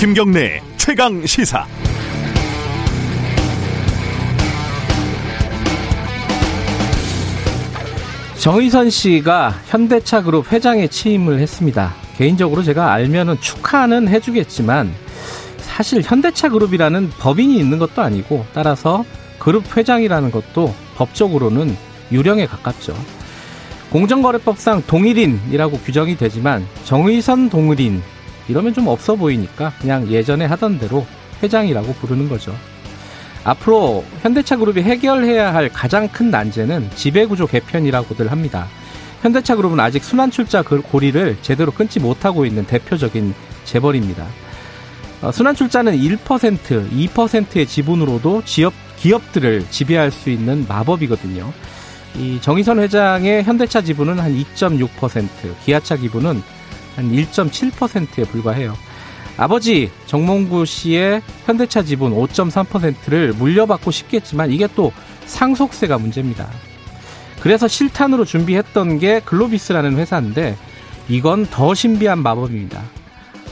김경래 최강 시사. 정의선 씨가 현대차 그룹 회장에 취임을 했습니다. 개인적으로 제가 알면은 축하는 해주겠지만 사실 현대차 그룹이라는 법인이 있는 것도 아니고 따라서 그룹 회장이라는 것도 법적으로는 유령에 가깝죠. 공정거래법상 동일인이라고 규정이 되지만 정의선 동일인 이러면 좀 없어 보이니까 그냥 예전에 하던 대로 회장이라고 부르는 거죠. 앞으로 현대차 그룹이 해결해야 할 가장 큰 난제는 지배구조 개편이라고들 합니다. 현대차 그룹은 아직 순환출자 고리를 제대로 끊지 못하고 있는 대표적인 재벌입니다. 어, 순환출자는 1%, 2%의 지분으로도 지역, 기업들을 지배할 수 있는 마법이거든요. 이 정의선 회장의 현대차 지분은 한 2.6%, 기아차 기분은 한 1.7%에 불과해요. 아버지 정몽구 씨의 현대차 지분 5.3%를 물려받고 싶겠지만 이게 또 상속세가 문제입니다. 그래서 실탄으로 준비했던 게 글로비스라는 회사인데 이건 더 신비한 마법입니다.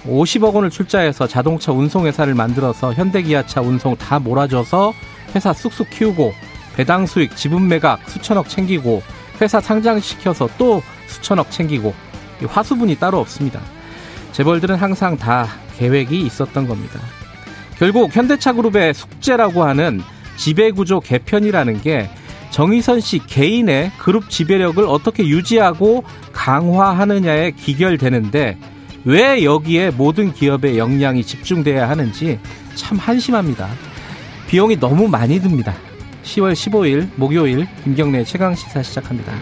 50억 원을 출자해서 자동차 운송회사를 만들어서 현대기아차 운송 다 몰아줘서 회사 쑥쑥 키우고 배당 수익, 지분 매각 수천억 챙기고 회사 상장시켜서 또 수천억 챙기고 화수분이 따로 없습니다. 재벌들은 항상 다 계획이 있었던 겁니다. 결국 현대차 그룹의 숙제라고 하는 지배구조 개편이라는 게 정의선 씨 개인의 그룹 지배력을 어떻게 유지하고 강화하느냐에 기결되는데 왜 여기에 모든 기업의 역량이 집중돼야 하는지 참 한심합니다. 비용이 너무 많이 듭니다. 10월 15일 목요일 김경래 최강 시사 시작합니다.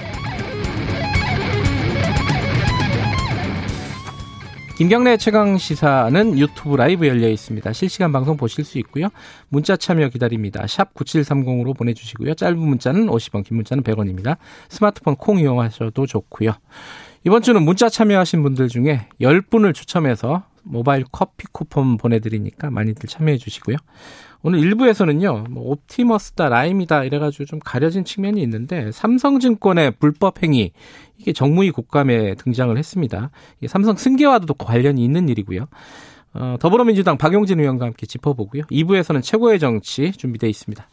김경래 최강 시사는 유튜브 라이브 열려 있습니다. 실시간 방송 보실 수 있고요. 문자 참여 기다립니다. 샵 9730으로 보내주시고요. 짧은 문자는 50원, 긴 문자는 100원입니다. 스마트폰 콩 이용하셔도 좋고요. 이번 주는 문자 참여하신 분들 중에 10분을 추첨해서 모바일 커피 쿠폰 보내드리니까 많이들 참여해 주시고요. 오늘 1부에서는요, 뭐 옵티머스다, 라임이다, 이래가지고 좀 가려진 측면이 있는데, 삼성증권의 불법 행위, 이게 정무위 국감에 등장을 했습니다. 삼성 승계와도 관련이 있는 일이고요. 어, 더불어민주당 박용진 의원과 함께 짚어보고요. 2부에서는 최고의 정치 준비되어 있습니다.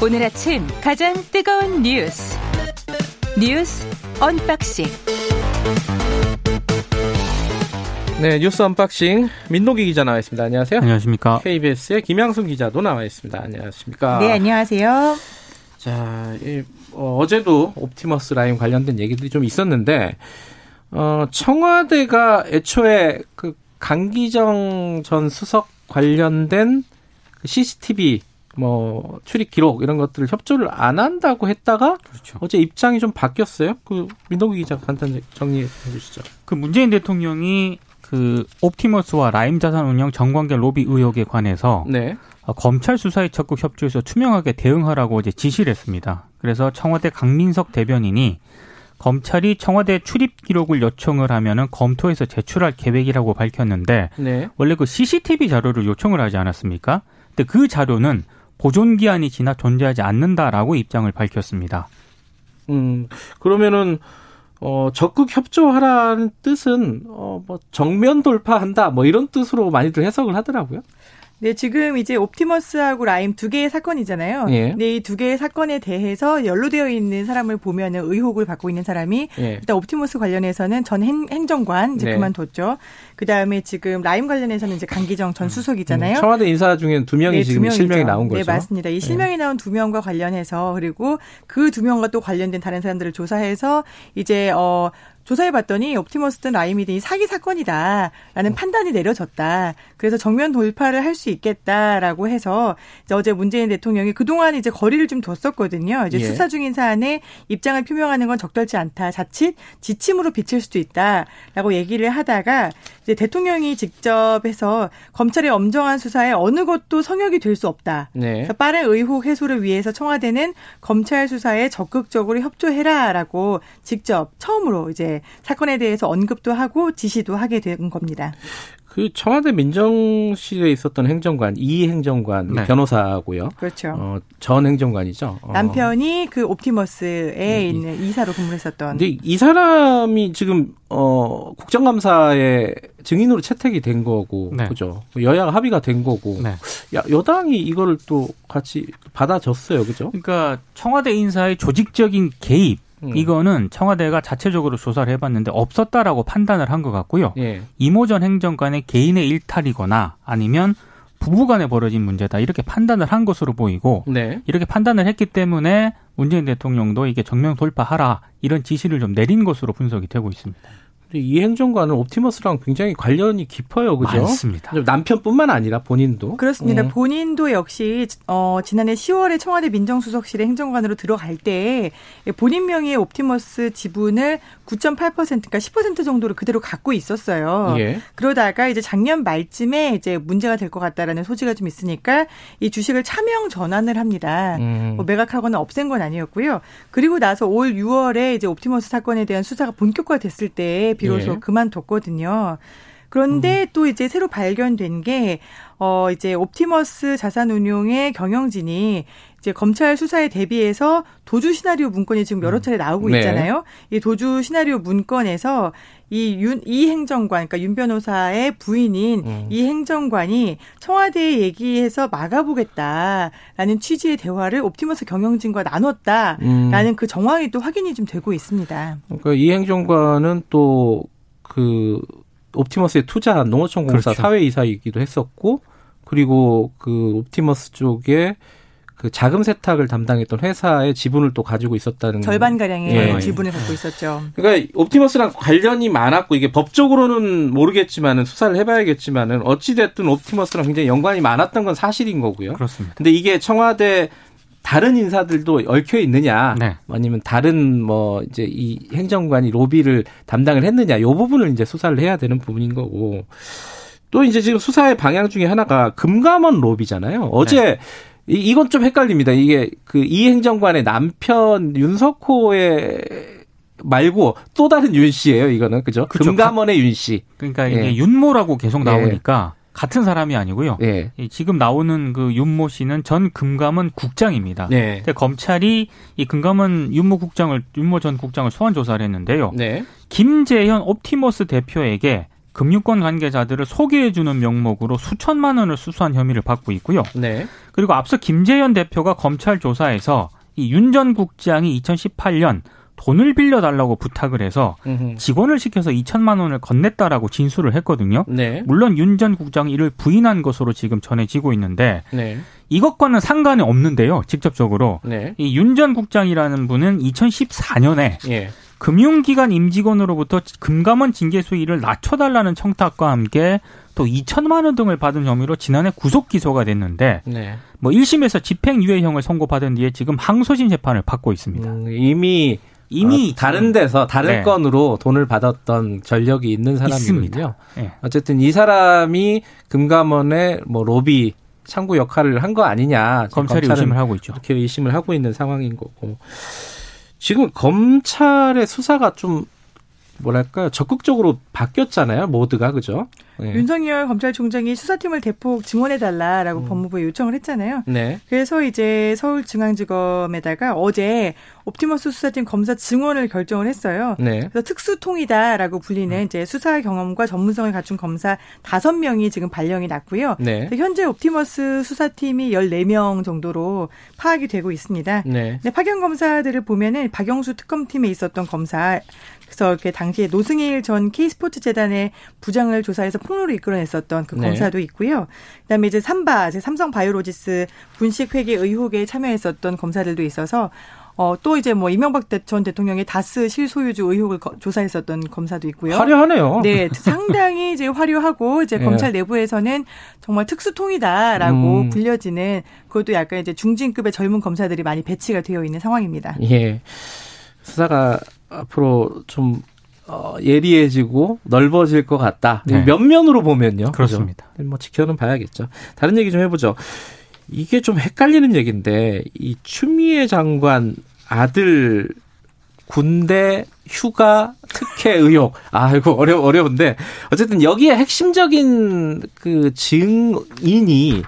오늘 아침 가장 뜨거운 뉴스 뉴스 언박싱 네 뉴스 언박싱 민노기 기자 나와 있습니다. 안녕하세요. 안녕하십니까. KBS의 김양순 기자도 나와 있습니다. 안녕하십니까. 네 안녕하세요. 자 이, 어, 어제도 옵티머스 라임 관련된 얘기들이 좀 있었는데 어, 청와대가 애초에 그 강기정 전 수석 관련된 CCTV 그 뭐 출입 기록 이런 것들을 협조를 안 한다고 했다가 그렇죠. 어제 입장이 좀 바뀌었어요. 그 민동기 기자 간단 정리해 주시죠. 그 문재인 대통령이 그 옵티머스와 라임 자산 운영 정관계 로비 의혹에 관해서 네. 어, 검찰 수사에 적극 협조해서 투명하게 대응하라고 이제 지시를 했습니다. 그래서 청와대 강민석 대변인이 검찰이 청와대 출입 기록을 요청을 하면은 검토해서 제출할 계획이라고 밝혔는데 네. 원래 그 CCTV 자료를 요청을 하지 않았습니까? 근데 그 자료는 보존 기한이 지나 존재하지 않는다라고 입장을 밝혔습니다. 음, 그러면은 어, 적극 협조하라는 뜻은 어, 뭐 정면 돌파한다 뭐 이런 뜻으로 많이들 해석을 하더라고요. 네, 지금 이제 옵티머스하고 라임 두 개의 사건이잖아요. 예. 네, 이 두 개의 사건에 대해서 연루되어 있는 사람을 보면은 의혹을 받고 있는 사람이 예. 일단 옵티머스 관련해서는 전 행, 정관 이제 네. 그만뒀죠. 그 다음에 지금 라임 관련해서는 이제 강기정 전 음. 수석이잖아요. 음, 청와대 인사 중에는 두 명이 네, 지금 두 실명이 나온 거죠. 네, 맞습니다. 이 예. 실명이 나온 두 명과 관련해서 그리고 그 두 명과 또 관련된 다른 사람들을 조사해서 이제 어 조사해 봤더니 옵티머스든 라이미든이 사기 사건이다라는 어. 판단이 내려졌다. 그래서 정면 돌파를 할 수 있겠다라고 해서 어제 문재인 대통령이 그동안 이제 거리를 좀 뒀었거든요. 이제 예. 수사 중인 사안에 입장을 표명하는 건 적절치 않다. 자칫 지침으로 비칠 수도 있다라고 얘기를 하다가 이제 대통령이 직접 해서 검찰의 엄정한 수사에 어느 것도 성역이 될 수 없다. 네. 빠른 의혹 해소를 위해서 청와대는 검찰 수사에 적극적으로 협조해라라고 직접 처음으로 이제 이제 사건에 대해서 언급도 하고 지시도 하게 된 겁니다. 그 청와대 민정실에 있었던 행정관 이 행정관 네. 변호사고요. 그렇죠. 어, 전 행정관이죠. 어. 남편이 그 옵티머스에 네. 있는 이사로 근무했었던. 근데 이 사람이 지금 어 국정감사에 증인으로 채택이 된 거고 네. 그죠. 여야가 합의가 된 거고. 네. 야, 여당이 이거를 또 같이 받아줬어요. 그죠? 그러니까 청와대 인사의 조직적인 개입 음. 이거는 청와대가 자체적으로 조사를 해봤는데 없었다라고 판단을 한 것 같고요. 예. 이모 전 행정관의 개인의 일탈이거나 아니면 부부간에 벌어진 문제다 이렇게 판단을 한 것으로 보이고 네. 이렇게 판단을 했기 때문에 문재인 대통령도 이게 정면 돌파하라 이런 지시를 좀 내린 것으로 분석이 되고 있습니다. 이 행정관은 옵티머스랑 굉장히 관련이 깊어요, 그죠? 맞습니다. 남편뿐만 아니라 본인도 그렇습니다. 음. 본인도 역시 어, 지난해 10월에 청와대 민정수석실에 행정관으로 들어갈 때 본인 명의의 옵티머스 지분을 9.8% 그러니까 10% 정도로 그대로 갖고 있었어요. 예. 그러다가 이제 작년 말쯤에 이제 문제가 될 것 같다라는 소지가 좀 있으니까 이 주식을 차명 전환을 합니다. 음. 뭐 매각하거나 없앤 건 아니었고요. 그리고 나서 올 6월에 이제 옵티머스 사건에 대한 수사가 본격화됐을 때 비로소 예. 그만뒀거든요. 그런데 음. 또 이제 새로 발견된 게, 어, 이제 옵티머스 자산운용의 경영진이 이제 검찰 수사에 대비해서 도주 시나리오 문건이 지금 여러 음. 차례 나오고 네. 있잖아요. 이 도주 시나리오 문건에서 이 윤, 이 행정관, 그러니까 윤 변호사의 부인인 음. 이 행정관이 청와대에 얘기해서 막아보겠다라는 취지의 대화를 옵티머스 경영진과 나눴다라는 음. 그 정황이 또 확인이 좀 되고 있습니다. 그러니까 이 행정관은 또그 옵티머스에 투자한 농어촌 공사 그렇죠. 사외이사이기도 했었고 그리고 그 옵티머스 쪽에 그 자금 세탁을 담당했던 회사의 지분을 또 가지고 있었다는 절반 가량의 예. 지분을 갖고 있었죠. 그러니까 옵티머스랑 관련이 많았고 이게 법적으로는 모르겠지만은 수사를 해봐야겠지만은 어찌 됐든 옵티머스랑 굉장히 연관이 많았던 건 사실인 거고요. 그렇습니다. 근데 이게 청와대 다른 인사들도 얽혀 있느냐, 네. 아니면 다른 뭐 이제 이 행정관이 로비를 담당을 했느냐, 요 부분을 이제 수사를 해야 되는 부분인 거고. 또 이제 지금 수사의 방향 중에 하나가 금감원 로비잖아요. 어제 네. 이, 이건 좀 헷갈립니다. 이게 그 이 행정관의 남편 윤석호의 말고 또 다른 윤 씨예요. 이거는 그죠? 그쵸. 금감원의 윤 씨. 그러니까 이게 예. 윤모라고 계속 나오니까 예. 같은 사람이 아니고요. 예. 지금 나오는 그 윤모 씨는 전 금감원 국장입니다. 네. 검찰이 이 금감원 윤모 국장을 윤모 전 국장을 소환 조사를 했는데요. 네. 김재현 옵티머스 대표에게 금융권 관계자들을 소개해주는 명목으로 수천만 원을 수수한 혐의를 받고 있고요. 네. 그리고 앞서 김재현 대표가 검찰 조사에서 이 윤 전 국장이 2018년 돈을 빌려달라고 부탁을 해서 직원을 시켜서 2천만 원을 건넸다라고 진술을 했거든요. 네. 물론 윤 전 국장이 이를 부인한 것으로 지금 전해지고 있는데 네. 이것과는 상관이 없는데요. 직접적으로 네. 이윤 전 국장이라는 분은 2014년에 예. 금융기관 임직원으로부터 금감원 징계 수위를 낮춰달라는 청탁과 함께 또 2천만 원 등을 받은 혐의로 지난해 구속 기소가 됐는데 네. 뭐 1심에서 집행유예형을 선고받은 뒤에 지금 항소심 재판을 받고 있습니다. 음, 이미 이미 어, 다른 데서 다른 네. 건으로 돈을 받았던 전력이 있는 사람이거든요. 네. 어쨌든 이 사람이 금감원의 뭐 로비 창구 역할을 한 거 아니냐. 검찰이 의심을 하고 있죠. 이렇게 의심을 하고 있는 상황인 거고. 지금 검찰의 수사가 좀 뭐랄까요? 적극적으로 바뀌었잖아요. 모드가. 그죠? 네. 윤석열 검찰총장이 수사팀을 대폭 증원해달라라고 음. 법무부에 요청을 했잖아요. 네. 그래서 이제 서울중앙지검에다가 어제 옵티머스 수사팀 검사 증원을 결정을 했어요. 네. 그래서 특수통이다라고 불리는 음. 이제 수사 경험과 전문성을 갖춘 검사 다섯 명이 지금 발령이 났고요. 네. 현재 옵티머스 수사팀이 14명 정도로 파악이 되고 있습니다. 네. 파견 검사들을 보면은 박영수 특검팀에 있었던 검사 그래서 이렇게 당시에 노승일 전 K스포츠 재단의 부장을 조사해서 폭로를 이끌어냈었던 그 네. 검사도 있고요. 그다음에 이제 삼바, 이제 삼성 바이오로지스 분식 회계 의혹에 참여했었던 검사들도 있어서 어, 또 이제 뭐 이명박 전 대통령의 다스 실소유주 의혹을 거, 조사했었던 검사도 있고요. 화려하네요. 네, 상당히 이제 화려하고 이제 네. 검찰 내부에서는 정말 특수통이다라고 음. 불려지는 그것도 약간 이제 중진급의 젊은 검사들이 많이 배치가 되어 있는 상황입니다. 예. 수사가 앞으로 좀 어, 예리해지고 넓어질 것 같다. 네. 면면으로 보면요. 그렇습니다. 그렇죠? 뭐 지켜는 봐야겠죠. 다른 얘기 좀 해보죠. 이게 좀 헷갈리는 얘기인데 이 추미애 장관 아들 군대 휴가 특혜 의혹. 아, 이거 어려 어려운데 어쨌든 여기에 핵심적인 그 증인이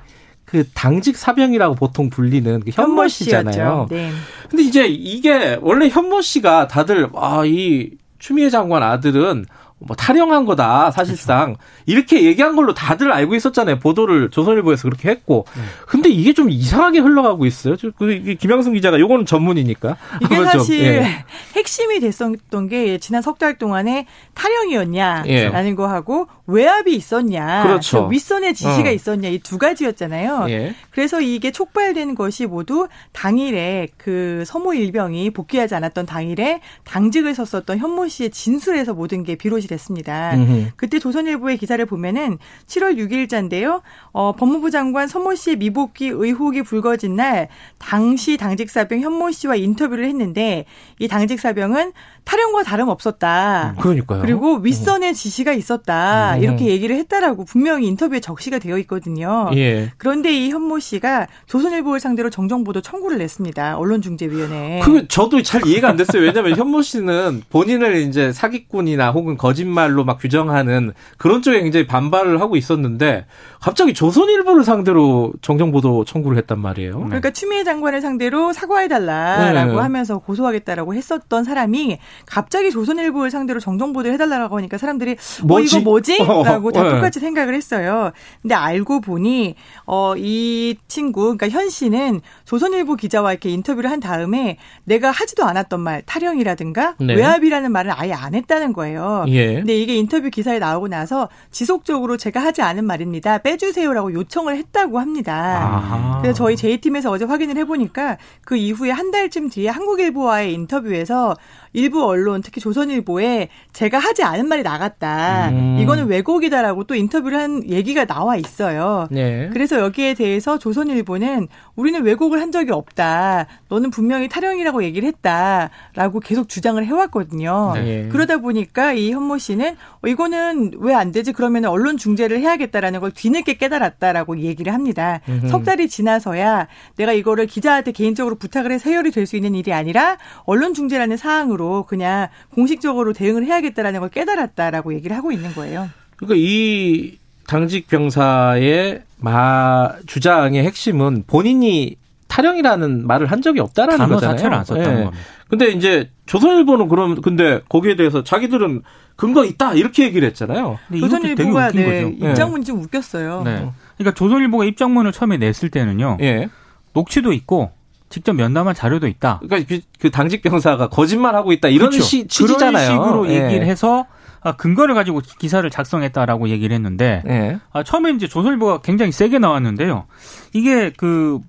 그 당직 사병이라고 보통 불리는 그 현모 씨잖아요. 네. 근데 이제 이게 원래 현모 씨가 다들 아, 이 추미애 장관 아들은 뭐 탈영한 거다 사실상 그렇죠. 이렇게 얘기한 걸로 다들 알고 있었잖아요 보도를 조선일보에서 그렇게 했고 네. 근데 이게 좀 이상하게 흘러가고 있어요 그 김양승 기자가 요거는 전문이니까 이게 사실 예. 핵심이 됐었던 게 지난 석 달 동안에 탈영이었냐라는 예. 거 하고 외압이 있었냐 그렇죠. 그 윗선의 지시가 어. 있었냐 이 두 가지였잖아요 예. 그래서 이게 촉발된 것이 모두 당일에 그 서모 일병이 복귀하지 않았던 당일에 당직을 섰었던 현모 씨의 진술에서 모든 게 비롯이 됐습니다. 음흠. 그때 조선일보의 기사를 보면은 7월 6일자인데요. 어, 법무부 장관 서모 씨의 미복귀 의혹이 불거진 날 당시 당직 사병 현모 씨와 인터뷰를 했는데 이 당직 사병은 탈영과 다름 없었다. 음, 그러니까요. 그리고 윗선의 지시가 있었다. 음. 이렇게 얘기를 했다라고 분명히 인터뷰에 적시가 되어 있거든요. 예. 그런데 이 현모 씨가 조선일보를 상대로 정정보도 청구를 냈습니다. 언론중재위원회에. 그 저도 잘 이해가 안 됐어요. 왜냐하면 현모 씨는 본인을 이제 사기꾼이나 혹은 거짓말로 막 규정하는 그런 쪽에 굉장히 반발을 하고 있었는데 갑자기 조선일보를 상대로 정정보도 청구를 했단 말이에요. 그러니까 추미애 장관을 상대로 사과해달라라고 네. 하면서 고소하겠다라고 했었던 사람이 갑자기 조선일보를 상대로 정정보도를 해달라고 하니까 사람들이 뭐지? 어 이거 뭐지? 라고 다 네. 똑같이 생각을 했어요. 근데 알고 보니 어 이 친구 그러니까 현 씨는 조선일보 기자와 이렇게 인터뷰를 한 다음에 내가 하지도 않았던 말 탈영이라든가 네. 외압이라는 말을 아예 안 했다는 거예요. 예. 근데 이게 인터뷰 기사에 나오고 나서 지속적으로 제가 하지 않은 말입니다. 빼주세요라고 요청을 했다고 합니다. 아하. 그래서 저희 제이팀에서 어제 확인을 해보니까 그 이후에 한 달쯤 뒤에 한국일보와의 인터뷰에서 일부 언론 특히 조선일보에 제가 하지 않은 말이 나갔다. 음. 이거는 왜곡이다라고 또 인터뷰를 한 얘기가 나와 있어요. 네. 그래서 여기에 대해서 조선일보는 우리는 왜곡을 한 적이 없다. 너는 분명히 탈영이라고 얘기를 했다라고 계속 주장을 해왔거든요. 네. 그러다 보니까 이 현모 씨는 어, 이거는 왜 안 되지? 그러면 언론 중재를 해야겠다라는 걸 뒤늦게 깨달았다라고 얘기를 합니다. 음흠. 석 달이 지나서야 내가 이거를 기자한테 개인적으로 부탁을 해서 해결이 될 수 있는 일이 아니라 언론 중재라는 사항으로 방식으로 그냥 공식적으로 대응을 해야겠다라는 걸 깨달았다라고 얘기를 하고 있는 거예요. 그러니까 이 당직 병사의 마 주장의 핵심은 본인이 탈영이라는 말을 한 적이 없다라는 단어 거잖아요. 자체를 안 썼다는 네. 겁니다. 근데 이제 조선일보는 그럼 근데 거기에 대해서 자기들은 근거 있다 이렇게 얘기를 했잖아요. 조선일보가 네, 입장문이 좀 웃겼어요. 네. 그러니까 조선일보가 입장문을 처음에 냈을 때는요. 예. 녹취도 있고 직접 면담한 자료도 있다. 그러니까 그, 그 당직 병사가 거짓말하고 있다 이런 그렇죠. 시, 취지잖아요. 그런 식으로 예. 얘기를 해서 아, 근거를 가지고 기사를 작성했다라고 얘기를 했는데 예. 아, 처음에 이제 조선일보가 굉장히 세게 나왔는데요. 이게 그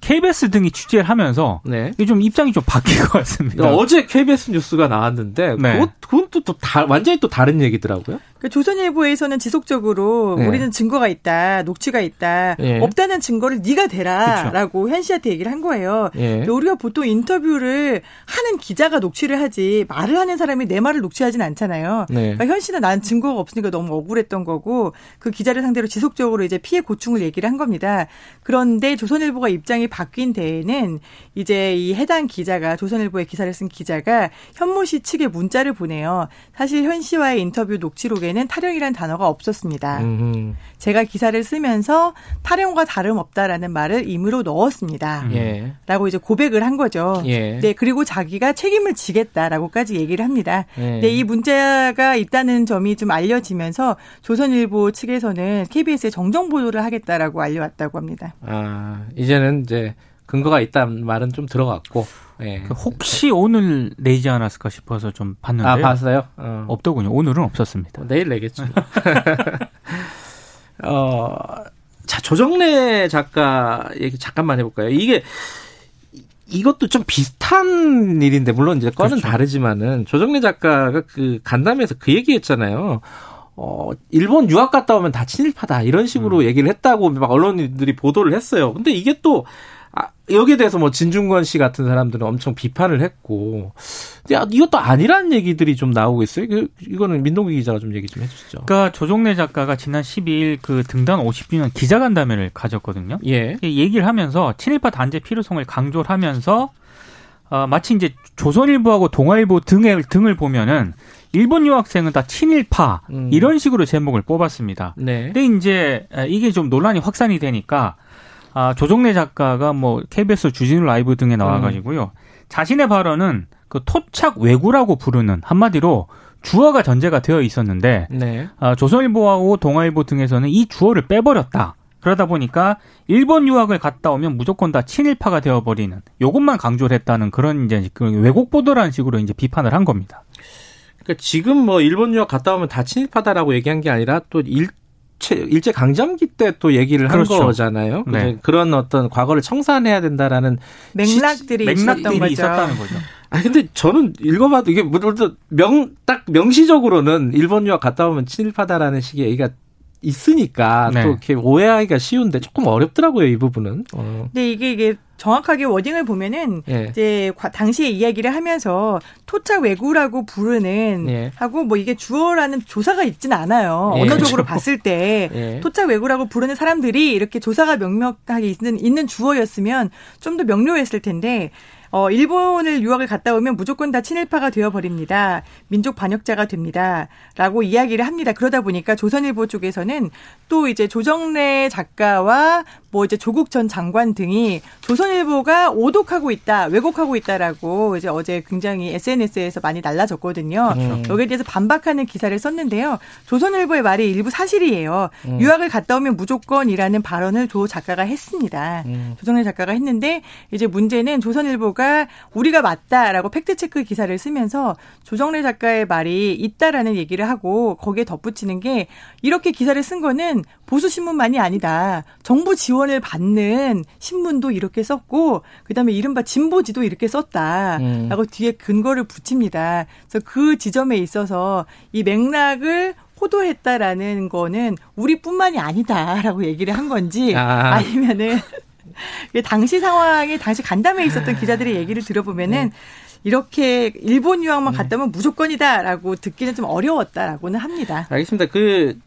KBS 등이 취재를 하면서 네. 이게 좀 입장이 좀 바뀐 것 같습니다. 어제 KBS 뉴스가 나왔는데 네. 그것, 그건 또, 또 다, 완전히 또 다른 얘기더라고요. 그 조선일보에서는 지속적으로 네. 우리는 증거가 있다, 녹취가 있다, 네. 없다는 증거를 네가 대라라고 현 씨한테 얘기를 한 거예요. 네. 우리가 보통 인터뷰를 하는 기자가 녹취를 하지 말을 하는 사람이 내 말을 녹취하진 않잖아요. 네. 그러니까 현 씨는 난 증거가 없으니까 너무 억울했던 거고 그 기자를 상대로 지속적으로 이제 피해 고충을 얘기를 한 겁니다. 그런데 조선일보가 입장이 바뀐 데에는 이제 이 해당 기자가 조선일보의 기사를 쓴 기자가 현모 씨 측에 문자를 보내요. 사실 현 씨와의 인터뷰 녹취록에는 탈영이란 단어가 없었습니다. 음흠. 제가 기사를 쓰면서 탈영과 다름없다라는 말을 임으로 넣었습니다. 예. 라고 이제 고백을 한 거죠. 예. 네, 그리고 자기가 책임을 지겠다라고까지 얘기를 합니다. 예. 네, 이 문자가 있다는 점이 좀 알려지면서 조선일보 측에서는 KBS에 정정 보도를 하겠다라고 알려왔다고 합니다. 아, 이제는 이제 근거가 있다는 말은 좀 들어갔고 예. 그 혹시 오늘 내지 않았을까 싶어서 좀 봤는데 아 봤어요? 어. 없더군요. 오늘은 없었습니다. 내일 내겠죠. 어, 자 조정래 작가 얘기 잠깐만 해볼까요? 이게 이것도 좀 비슷한 일인데 물론 이제 건은 그렇죠. 다르지만은 조정래 작가가 그 간담회에서 그 얘기 했잖아요. 어, 일본 유학 갔다 오면 다 친일파다 이런 식으로 음. 얘기를 했다고 막 언론인들이 보도를 했어요. 근데 이게 또 아, 여기에 대해서 뭐 진중권 씨 같은 사람들은 엄청 비판을 했고, 야, 이것도 아니라는 얘기들이 좀 나오고 있어요. 그, 이거는 민동기 기자가 좀 얘기 좀 해주시죠. 그러니까 조종래 작가가 지난 12일 그 등단 50주년 기자간담회를 가졌거든요. 예. 얘기를 하면서 친일파 단죄 필요성을 강조를 하면서 어, 마치 이제 조선일보하고 동아일보 등을 등을 보면은 일본 유학생은 다 친일파 음. 이런 식으로 제목을 뽑았습니다. 네. 근데 이제 이게 좀 논란이 확산이 되니까 아, 조정래 작가가 뭐 KBS 주진우 라이브 등에 나와가지고요. 음. 자신의 발언은 그 토착 왜구라고 부르는 한마디로 주어가 전제가 되어 있었는데 네. 아, 조선일보하고 동아일보 등에서는 이 주어를 빼버렸다. 그러다 보니까 일본 유학을 갔다 오면 무조건 다 친일파가 되어버리는 요것만 강조를 했다는 그런 이제 그 왜곡 보도라는 식으로 이제 비판을 한 겁니다. 그러니까 지금 뭐 일본 유학 갔다 오면 다 친일파다라고 얘기한 게 아니라 또 일체 일제 강점기 때 또 얘기를 그렇죠. 한 거잖아요. 네. 그런 어떤 과거를 청산해야 된다라는 맥락들이, 맥락들이 있었다는 거죠. 아 근데 저는 읽어봐도 이게 명딱 명시적으로는 일본 유학 갔다 오면 친일파다라는 식의 얘기가 있으니까 네. 또 이렇게 오해하기가 쉬운데 조금 어렵더라고요 이 부분은. 어. 근데 이게 이게 정확하게 워딩을 보면은 예. 이제 당시에 이야기를 하면서 토착 외구라고 부르는 예. 하고 뭐 이게 주어라는 조사가 있지는 않아요. 예. 언어적으로 그렇죠. 봤을 때 예. 토착 외구라고 부르는 사람들이 이렇게 조사가 명명하게 있는 있는 주어였으면 좀 더 명료했을 텐데 어, 일본을 유학을 갔다 오면 무조건 다 친일파가 되어버립니다. 민족 반역자가 됩니다. 라고 이야기를 합니다. 그러다 보니까 조선일보 쪽에서는 또 이제 조정래 작가와 뭐 이제 조국 전 장관 등이 조선일보가 오독하고 있다, 왜곡하고 있다라고 이제 어제 굉장히 SNS에서 많이 날라졌거든요. 음. 여기에 대해서 반박하는 기사를 썼는데요. 조선일보의 말이 일부 사실이에요. 음. 유학을 갔다 오면 무조건이라는 발언을 조 작가가 했습니다. 음. 조정래 작가가 했는데 이제 문제는 조선일보가 우리가 맞다라고 팩트 체크 기사를 쓰면서 조정래 작가의 말이 있다라는 얘기를 하고 거기에 덧붙이는 게 이렇게 기사를 쓴 거는 보수 신문만이 아니다. 정부 지원 지원을 받는 신문도 이렇게 썼고 그다음에 이른바 진보지도 이렇게 썼다라고 음. 뒤에 근거를 붙입니다. 그래서 그 지점에 있어서 이 맥락을 호도했다라는 거는 우리뿐만이 아니다라고 얘기를 한 건지 아. 아니면은 당시 상황에 당시 간담회에 있었던 기자들의 얘기를 들어보면은 네. 이렇게 일본 유학만 갔다 오면 무조건이다라고 듣기는 좀 어려웠다라고는 합니다. 알겠습니다. 그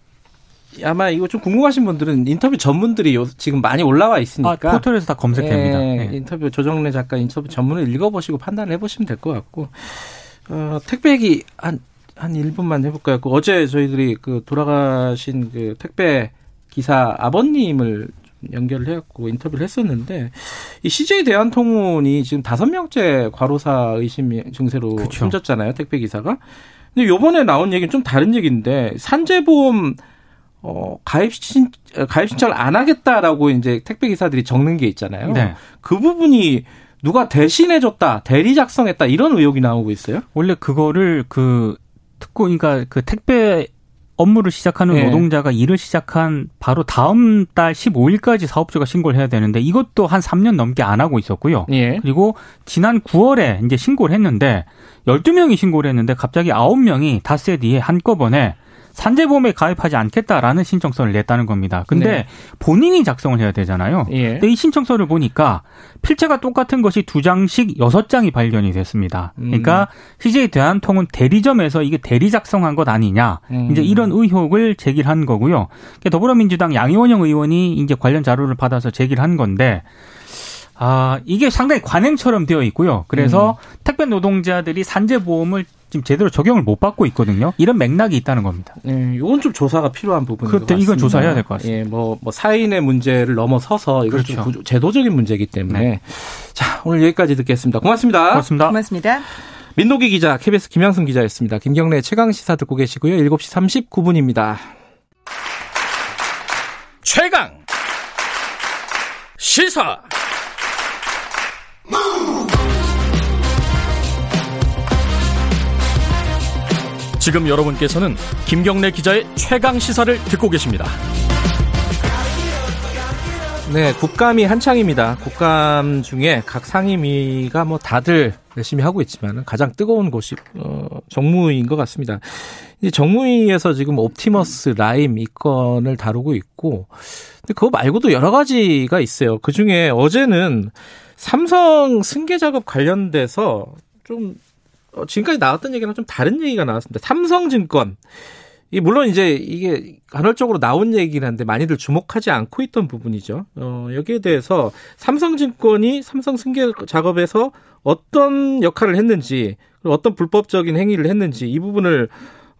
아마 이거 좀 궁금하신 분들은 인터뷰 전문들이 요, 지금 많이 올라와 있으니까 아, 포털에서 다 검색됩니다. 네, 네. 인터뷰 조정래 작가 인터뷰 전문을 읽어보시고 판단을 해보시면 될 것 같고 어, 택배 얘기 한, 한 1분만 해볼까요? 그 어제 저희들이 그 돌아가신 그 택배 기사 아버님을 연결을 해갖고 인터뷰를 했었는데 이 CJ 대한통운이 지금 다섯 명째 과로사 의심 증세로 그쵸. 숨졌잖아요 택배 기사가. 근데 요번에 나온 얘기는 좀 다른 얘기인데 산재보험 어, 가입 신, 가입 신청을 안 하겠다라고 이제 택배 기사들이 적는 게 있잖아요. 네. 그 부분이 누가 대신해 줬다, 대리 작성했다 이런 의혹이 나오고 있어요. 원래 그거를 그 특고, 그러니까 그 택배 업무를 시작하는 네. 노동자가 일을 시작한 바로 다음 달 15일까지 사업주가 신고를 해야 되는데 이것도 한 3년 넘게 안 하고 있었고요. 네. 그리고 지난 9월에 이제 신고를 했는데 12명이 신고를 했는데 갑자기 9명이 닷새 뒤에 한꺼번에 산재보험에 가입하지 않겠다라는 신청서를 냈다는 겁니다. 근데 네. 본인이 작성을 해야 되잖아요. 예. 근데 이 신청서를 보니까 필체가 똑같은 것이 두 장씩 여섯 장이 발견이 됐습니다. 음. 그러니까 CJ 대한통운 대리점에서 이게 대리 작성한 것 아니냐. 음. 이제 이런 의혹을 제기한 거고요. 그러니까 더불어민주당 양이원영 의원이 이제 관련 자료를 받아서 제기를 한 건데 아, 이게 상당히 관행처럼 되어 있고요. 그래서 음. 택배 노동자들이 산재보험을 지금 제대로 적용을 못 받고 있거든요. 이런 맥락이 있다는 겁니다. 네, 이건 좀 조사가 필요한 부분인 것 같습니다. 이건 조사해야 될 것 같습니다. 예, 뭐, 뭐 사인의 문제를 넘어서서 이건 그렇죠. 좀 제도적인 문제이기 때문에 네. 자 오늘 여기까지 듣겠습니다. 고맙습니다. 고맙습니다. 고맙습니다. 민노기 기자, KBS 김양순 기자였습니다. 김경래 최강 시사 듣고 계시고요. 7시 39분입니다. 최강 시사. 지금 여러분께서는 김경래 기자의 최강 시사를 듣고 계십니다. 네, 국감이 한창입니다. 국감 중에 각 상임위가 뭐 다들 열심히 하고 있지만 가장 뜨거운 곳이 어, 정무위인 것 같습니다. 이 정무위에서 지금 옵티머스 라임 이 건을 다루고 있고, 근데 그거 말고도 여러 가지가 있어요. 그 중에 어제는 삼성 승계 작업 관련돼서 좀 어, 지금까지 나왔던 얘기랑 좀 다른 얘기가 나왔습니다. 삼성증권. 이 물론 이제 이게 간헐적으로 나온 얘기긴 한데 많이들 주목하지 않고 있던 부분이죠. 어, 여기에 대해서 삼성증권이 삼성 승계 작업에서 어떤 역할을 했는지 어떤 불법적인 행위를 했는지 이 부분을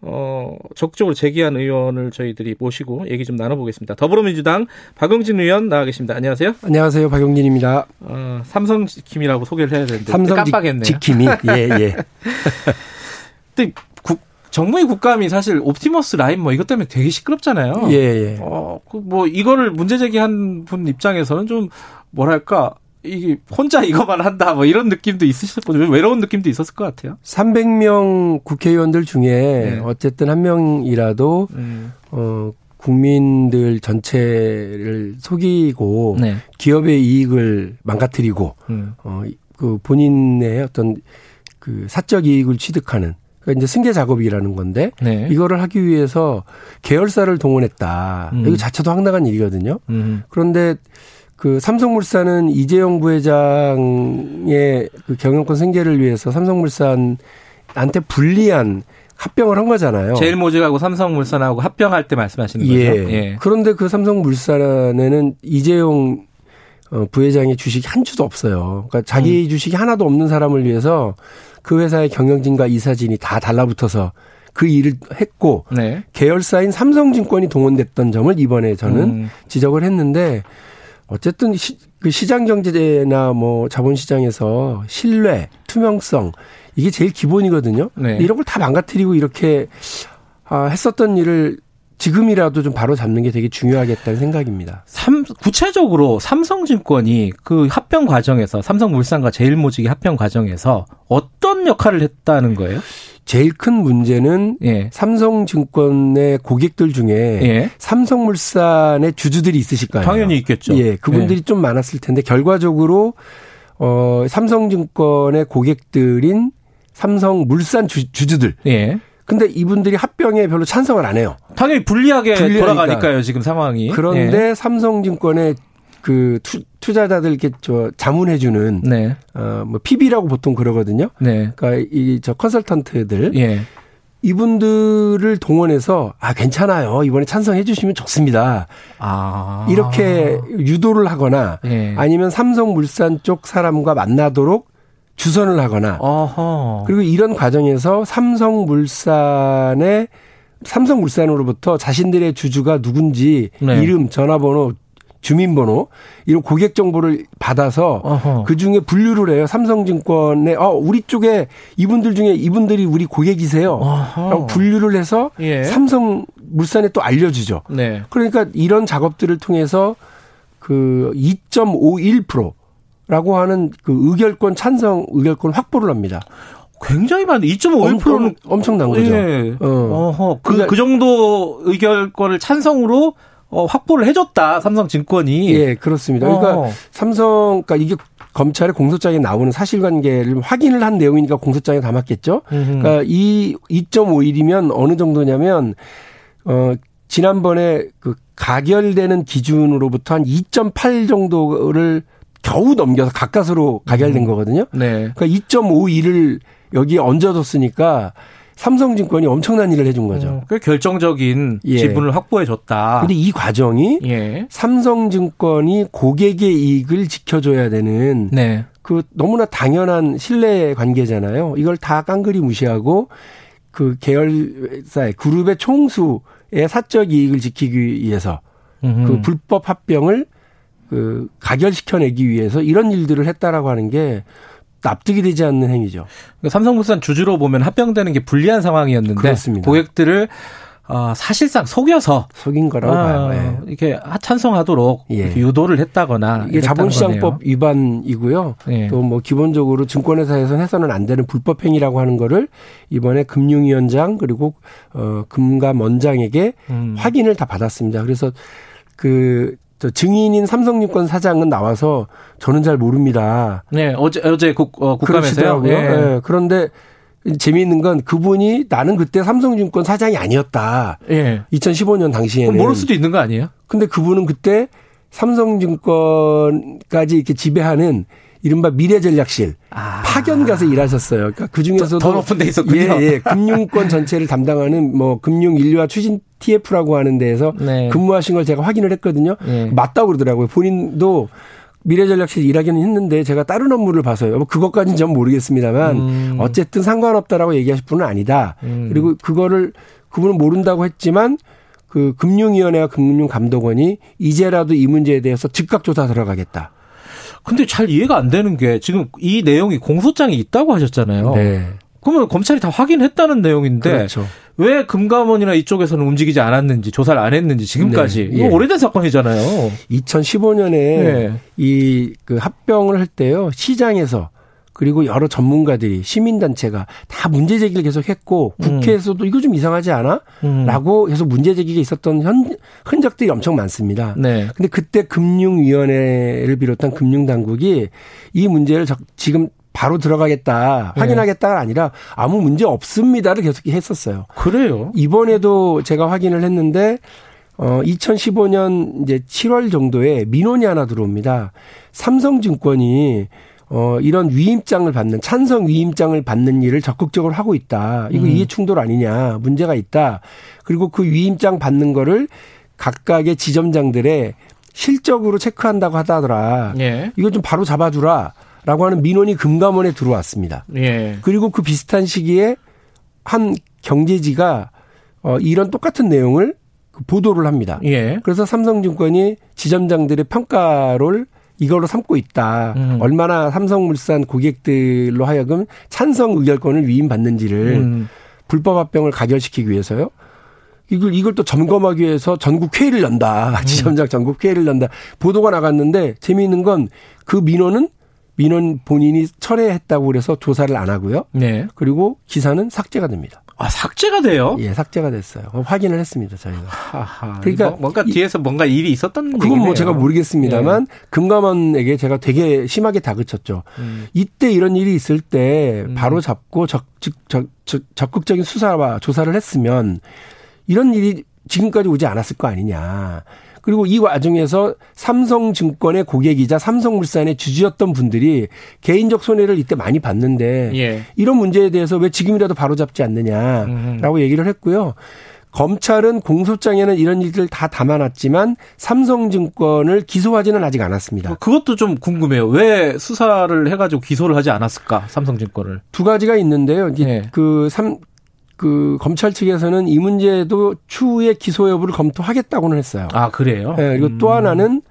어, 적극적으로 제기한 의원을 저희들이 모시고 얘기 좀 나눠보겠습니다. 더불어민주당 박용진 의원 나와 계십니다. 안녕하세요. 안녕하세요. 박용진입니다. 어, 삼성킴이라고 소개를 해야 되는데 삼성 깜빡했네요. 지킴이. 예, 예. 근데 국, 정부의 국감이 사실 옵티머스 라인 뭐 이것 때문에 되게 시끄럽잖아요. 예, 예. 어, 그뭐 이거를 문제 제기한 분 입장에서는 좀 뭐랄까 이게 혼자 이거만 한다 뭐 이런 느낌도 있으실 거예요. 외로운 느낌도 있었을 것 같아요. 300명 국회의원들 중에 네. 어쨌든 한 명이라도 음. 어 국민들 전체를 속이고 네. 기업의 이익을 망가뜨리고 음. 어그 본인의 어떤 그 사적 이익을 취득하는 그러니까 이제 승계 작업이라는 건데 네. 이거를 하기 위해서 계열사를 동원했다. 음. 이거 자체도 황당한 일이거든요. 음. 그런데 그 삼성물산은 이재용 부회장의 그 경영권 승계를 위해서 삼성물산한테 불리한 합병을 한 거잖아요. 제일모직하고 삼성물산하고 합병할 때 말씀하시는 거죠. 예. 예. 그런데 그 삼성물산에는 이재용 어, 부회장의 주식이 한 주도 없어요. 그러니까 자기 음. 주식이 하나도 없는 사람을 위해서 그 회사의 경영진과 이사진이 다 달라붙어서 그 일을 했고 네. 계열사인 삼성증권이 동원됐던 점을 이번에 저는 음. 지적을 했는데 어쨌든 시, 그 시장 경제나 뭐 자본 시장에서 신뢰, 투명성 이게 제일 기본이거든요. 네. 이런 걸 다 망가뜨리고 이렇게 아, 했었던 일을 지금이라도 좀 바로 잡는 게 되게 중요하겠다는 생각입니다. 삼, 구체적으로 삼성증권이 그 합병 과정에서 삼성물산과 제일모직이 합병 과정에서 어떤 역할을 했다는 거예요? 제일 큰 문제는 예. 삼성증권의 고객들 중에 예. 삼성물산의 주주들이 있으실 거예요. 당연히 있겠죠. 예, 그분들이 예. 좀 많았을 텐데 결과적으로 어 삼성증권의 고객들인 삼성물산 주, 주주들. 예. 근데 이분들이 합병에 별로 찬성을 안 해요. 당연히 불리하게 불리하니까. 돌아가니까요, 지금 상황이. 그런데 예. 삼성증권의 그 투, 투자자들 이렇게 저 자문해 주는 네. 어뭐 PB라고 보통 그러거든요. 네. 그러니까 이 저 컨설턴트들 예. 이분들을 동원해서 아 괜찮아요 이번에 찬성해 주시면 좋습니다. 아. 이렇게 유도를 하거나 예. 아니면 삼성물산 쪽 사람과 만나도록 주선을 하거나 어허. 그리고 이런 과정에서 삼성물산의 삼성물산으로부터 자신들의 주주가 누군지 네. 이름, 전화번호, 주민번호 이런 고객 정보를 받아서 어허. 그 중에 분류를 해요. 삼성증권에 어 우리 쪽에 이분들 중에 이분들이 우리 고객이세요. 라고 분류를 해서 예. 삼성 물산에 또 알려 주죠. 네. 그러니까 이런 작업들을 통해서 그 2.51% 라고 하는 그 의결권 찬성 의결권 확보를 합니다. 굉장히 많네. 2.51%는 엄청난 거죠. 예. 어. 어허. 그, 그러니까, 그 정도 의결권을 찬성으로 어, 확보를 해줬다 삼성증권이. 예, 그렇습니다. 그러니까 어. 삼성, 그러니까 이게 검찰의 공소장에 나오는 사실관계를 확인을 한 내용이니까 공소장에 담았겠죠. 음흠. 그러니까 이 2.51이면 어느 정도냐면 어 지난번에 그 가결되는 기준으로부터 한 2.8 정도를 겨우 넘겨서 가까스로 가결된 음. 거거든요. 네. 그러니까 2.51을 여기에 얹어뒀으니까 삼성증권이 엄청난 일을 해준 거죠. 음, 꽤 결정적인 예. 지분을 확보해줬다. 근데 이 과정이 예. 삼성증권이 고객의 이익을 지켜줘야 되는 네. 그 너무나 당연한 신뢰 관계잖아요. 이걸 다 깡그리 무시하고 그 계열사의 그룹의 총수의 사적 이익을 지키기 위해서 음흠. 그 불법 합병을 그 가결시켜내기 위해서 이런 일들을 했다라고 하는 게 납득이 되지 않는 행위죠. 그러니까 삼성물산 주주로 보면 합병되는 게 불리한 상황이었는데 그렇습니다. 고객들을 어, 사실상 속여서 속인 거라고 아, 봐요. 예. 이렇게 찬성하도록 예. 유도를 했다거나 이게 자본시장법 거네요. 위반이고요. 예. 또뭐 기본적으로 증권회사에서 해서는 안 되는 불법 행위라고 하는 거를 이번에 금융위원장 그리고 어 금감원장에게 음. 확인을 다 받았습니다. 그래서 그 증인인 삼성증권 사장은 나와서 저는 잘 모릅니다. 네, 어제 어제 국 어, 국감에서요. 예. 네. 그런데 재미있는 건 그분이 나는 그때 삼성증권 사장이 아니었다. 예. 2015년 당시에는 모를 수도 있는 거 아니에요? 근데 그분은 그때 삼성증권까지 이렇게 지배하는 이른바 미래전략실 아. 파견 가서 일하셨어요. 그러니까 그 중에서도 더 높은 데 있었군요. 예, 예. 금융권 전체를 담당하는 뭐 금융 인류화 추진 TF라고 하는 데에서 네. 근무하신 걸 제가 확인을 했거든요. 네. 맞다고 그러더라고요. 본인도 미래전략실 일하기는 했는데 제가 다른 업무를 봐서요. 뭐 그것까지는 전 모르겠습니다만 음. 어쨌든 상관없다라고 얘기하실 분은 아니다. 음. 그리고 그거를 그분은 모른다고 했지만 그 금융위원회와 금융감독원이 이제라도 이 문제에 대해서 즉각 조사 들어가겠다. 근데 잘 이해가 안 되는 게 지금 이 내용이 공소장이 있다고 하셨잖아요. 네. 그러면 검찰이 다 확인했다는 내용인데 그렇죠. 왜 금감원이나 이쪽에서는 움직이지 않았는지 조사를 안 했는지 지금까지 네. 이거 예. 오래된 사건이잖아요. 2015년에 네. 이그 합병을 할 때요 시장에서 그리고 여러 전문가들이 시민단체가 다 문제 제기를 계속했고 음. 국회에서도 음. 이거 좀 이상하지 않아? 음. 라고 해서 문제 제기가 있었던 현, 흔적들이 엄청 많습니다. 네. 근데 그때 금융위원회를 비롯한 금융당국이 이 문제를 지금 바로 들어가겠다, 네. 확인하겠다가 아니라 아무 문제 없습니다를 계속 했었어요. 그래요? 이번에도 제가 확인을 했는데 어 2015년 이제 7월 정도에 민원이 하나 들어옵니다. 삼성증권이 어 이런 위임장을 받는 찬성 위임장을 받는 일을 적극적으로 하고 있다. 이거 음. 이해 충돌 아니냐? 문제가 있다. 그리고 그 위임장 받는 거를 각각의 지점장들의 실적으로 체크한다고 하다더라. 예. 이거 좀 바로 잡아주라. 라고 하는 민원이 금감원에 들어왔습니다. 예. 그리고 그 비슷한 시기에 한 경제지가 어 이런 똑같은 내용을 그 보도를 합니다. 예. 그래서 삼성증권이 지점장들의 평가를 이걸로 삼고 있다. 음. 얼마나 삼성물산 고객들로 하여금 찬성 의결권을 위임받는지를 음. 불법 합병을 가결시키기 위해서요. 이걸 이걸 또 점검하기 위해서 전국 회의를 연다. 음. 지점장 전국 회의를 연다. 보도가 나갔는데 재미있는 건 그 민원은 민원 본인이 철회했다고 그래서 조사를 안 하고요. 네. 그리고 기사는 삭제가 됩니다. 아 삭제가 돼요? 예, 삭제가 됐어요. 확인을 했습니다 저희가. 하하, 그러니까 뭐, 뭔가 뒤에서 뭔가 일이 있었던 그건 얘기네요. 뭐 제가 모르겠습니다만 예. 금감원에게 제가 되게 심하게 다그쳤죠. 음. 이때 이런 일이 있을 때 음. 바로 잡고 적, 적, 적, 적극적인 수사와 조사를 했으면 이런 일이 지금까지 오지 않았을 거 아니냐. 그리고 이 와중에서 삼성증권의 고객이자 삼성물산의 주주였던 분들이 개인적 손해를 이때 많이 봤는데 예. 이런 문제에 대해서 왜 지금이라도 바로잡지 않느냐라고 얘기를 했고요. 검찰은 공소장에는 이런 일들 다 담아놨지만 삼성증권을 기소하지는 아직 않았습니다. 뭐 그것도 좀 궁금해요. 왜 수사를 해가지고 기소를 하지 않았을까? 삼성증권을 두 가지가 있는데요. 네. 그삼 그 검찰 측에서는 이 문제도 추후에 기소 여부를 검토하겠다고는 했어요. 아 그래요? 네, 그리고 음. 또 하나는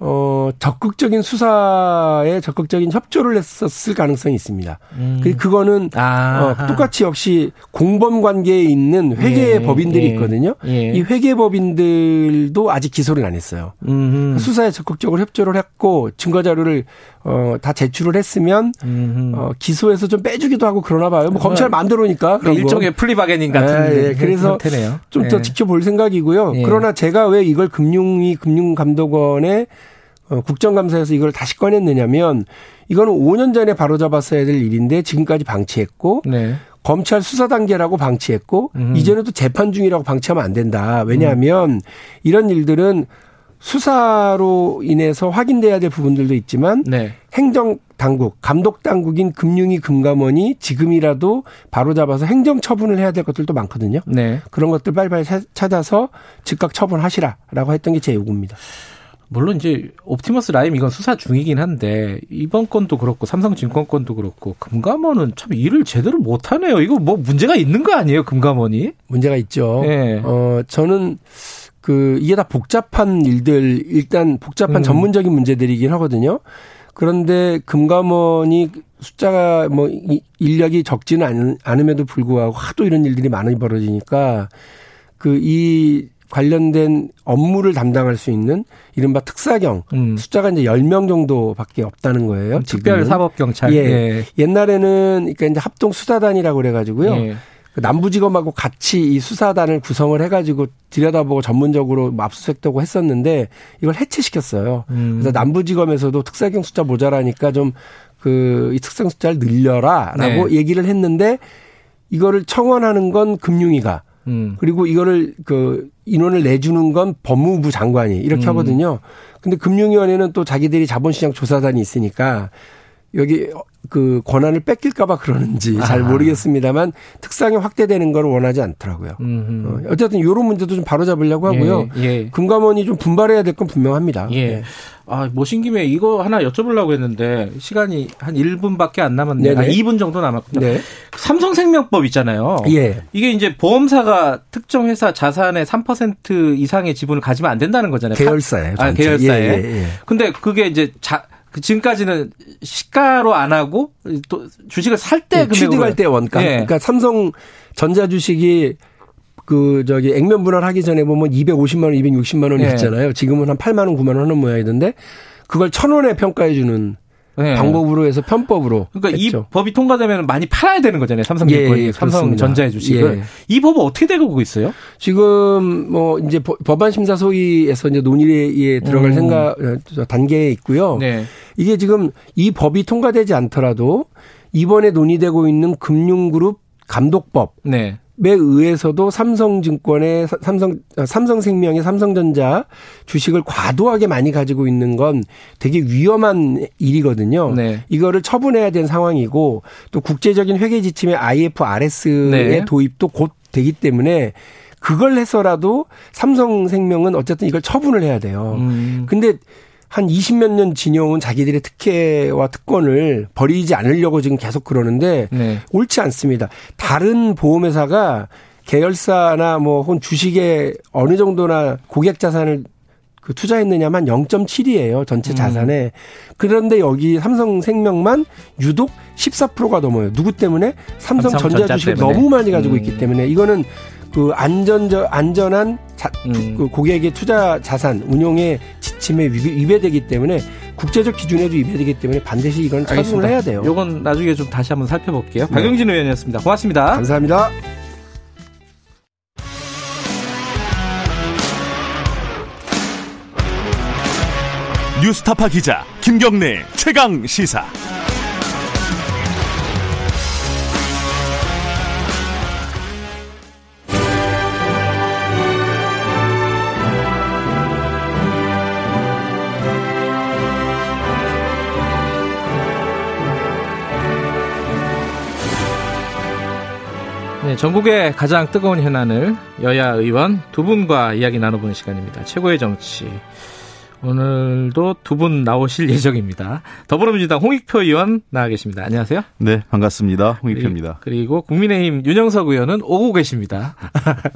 어, 적극적인 수사에 적극적인 협조를 했었을 가능성이 있습니다. 음. 그, 그거는 어, 똑같이 역시 공범 관계에 있는 회계 예, 법인들이 예, 있거든요. 예. 이 회계 법인들도 아직 기소를 안 했어요. 음흠. 수사에 적극적으로 협조를 했고 증거 자료를 어, 다 제출을 했으면 어, 기소해서 좀 빼주기도 하고 그러나 봐요. 뭐 검찰 만들어니까 그런 일종의 거. 플리바게닝 같은 예, 예. 그래서 좀더 예. 지켜볼 생각이고요. 그러나 제가 왜 이걸 금융위 금융감독원에 어, 국정감사에서 이걸 다시 꺼냈느냐면 이거는 5년 전에 바로잡았어야 될 일인데 지금까지 방치했고 네. 검찰 수사 단계라고 방치했고 음. 이전에도 재판 중이라고 방치하면 안 된다. 왜냐하면 음. 이런 일들은 수사로 인해서 확인돼야 될 부분들도 있지만 네. 행정 당국, 감독 당국인 금융위 금감원이 지금이라도 바로 잡아서 행정 처분을 해야 될 것들도 많거든요. 네. 그런 것들 빨리빨리 찾아서 즉각 처분하시라라고 했던 게 제 요구입니다. 물론 이제 옵티머스 라임 이건 수사 중이긴 한데 이번 건도 그렇고 삼성증권 건도 그렇고 금감원은 참 일을 제대로 못 하네요. 이거 뭐 문제가 있는 거 아니에요, 금감원이? 문제가 있죠. 네. 어 저는 그 이게 다 복잡한 일들 일단 복잡한 음. 전문적인 문제들이긴 하거든요. 그런데 금감원이 숫자가 뭐 인력이 적지는 않음에도 불구하고 하도 이런 일들이 많이 벌어지니까 그 이 관련된 업무를 담당할 수 있는 이른바 특사경 음. 숫자가 이제 10명 정도밖에 없다는 거예요. 특별 사법 경찰. 예. 예. 옛날에는 그러니까 이제 합동 수사단이라고 그래 가지고요. 예. 그 남부지검하고 같이 이 수사단을 구성을 해가지고 들여다보고 전문적으로 압수수색도 하고 했었는데 이걸 해체시켰어요. 음. 그래서 남부지검에서도 특사경 숫자 모자라니까 좀 그 이 특사경 숫자를 늘려라라고 네. 얘기를 했는데 이거를 청원하는 건 금융위가 음. 그리고 이거를 그 인원을 내주는 건 법무부 장관이 이렇게 음. 하거든요. 근데 금융위원회는 또 자기들이 자본시장 조사단이 있으니까 여기 그 권한을 뺏길까봐 그러는지 잘 모르겠습니다만 특상이 확대되는 걸 원하지 않더라고요. 어, 어쨌든 이런 문제도 좀 바로잡으려고 하고요. 예, 예. 금감원이 좀 분발해야 될 건 분명합니다. 예. 네. 아, 모신 김에 이거 하나 여쭤보려고 했는데 시간이 한 1분밖에 안 남았네요. 아, 2분 정도 남았군요. 네. 삼성생명법 있잖아요. 예. 이게 이제 보험사가 특정 회사 자산의 3% 이상의 지분을 가지면 안 된다는 거잖아요. 계열사에. 아, 계열사에. 예, 예, 예. 근데 그게 이제 자그 지금까지는 시가로 안 하고 또 주식을 살때 네, 취득할 때 원가. 예. 그러니까 삼성 전자 주식이 그 저기 액면 분할하기 전에 보면 250만 원, 260만 원이 예. 있잖아요. 지금은 한 8만 원, 9만 원 하는 모양이던데 그걸 천 원에 평가해 주는 네. 방법으로 해서 편법으로. 그러니까 했죠. 이 법이 통과되면 많이 팔아야 되는 거잖아요. 삼성 증권이 예, 예, 삼성 전자의 주식을. 예. 이 법은 어떻게 되고 있어요? 지금 뭐 이제 법안 심사 소위에서 이제 논의에 들어갈 음. 생각 단계에 있고요. 네. 이게 지금 이 법이 통과되지 않더라도 이번에 논의되고 있는 금융그룹 감독법. 네. 에 의해서도 삼성증권의 삼성 삼성생명의 삼성전자 주식을 과도하게 많이 가지고 있는 건 되게 위험한 일이거든요. 네. 이거를 처분해야 되는 상황이고 또 국제적인 회계 지침의 IFRS의 네. 도입도 곧 되기 때문에 그걸 해서라도 삼성생명은 어쨌든 이걸 처분을 해야 돼요. 음. 근데 한 20몇 년 진영은 자기들의 특혜와 특권을 버리지 않으려고 지금 계속 그러는데 네. 옳지 않습니다. 다른 보험회사가 계열사나 뭐 혹은 주식에 어느 정도나 고객 자산을 그 투자했느냐만 0.7이에요. 전체 음. 자산에. 음. 그런데 여기 삼성생명만 유독 14%가 넘어요. 누구 때문에? 삼성전자 주식을 너무 많이 가지고 음. 있기 때문에 이거는 그 안전 안전한 자, 음. 그 고객의 투자 자산 운용의 지침에 위배 되기 때문에 국제적 기준에도 위배되기 때문에 반드시 이건 처분을 해야 돼요. 이건 나중에 좀 다시 한번 살펴볼게요. 네. 박영진 의원이었습니다. 고맙습니다. 감사합니다. 뉴스타파 기자 김경래 최강 시사. 전국의 가장 뜨거운 현안을 여야 의원 두 분과 이야기 나눠보는 시간입니다. 최고의 정치. 오늘도 두 분 나오실 예정입니다. 더불어민주당 홍익표 의원 나와 계십니다. 안녕하세요. 네, 반갑습니다. 홍익표입니다. 그리고 국민의힘 윤영석 의원은 오고 계십니다.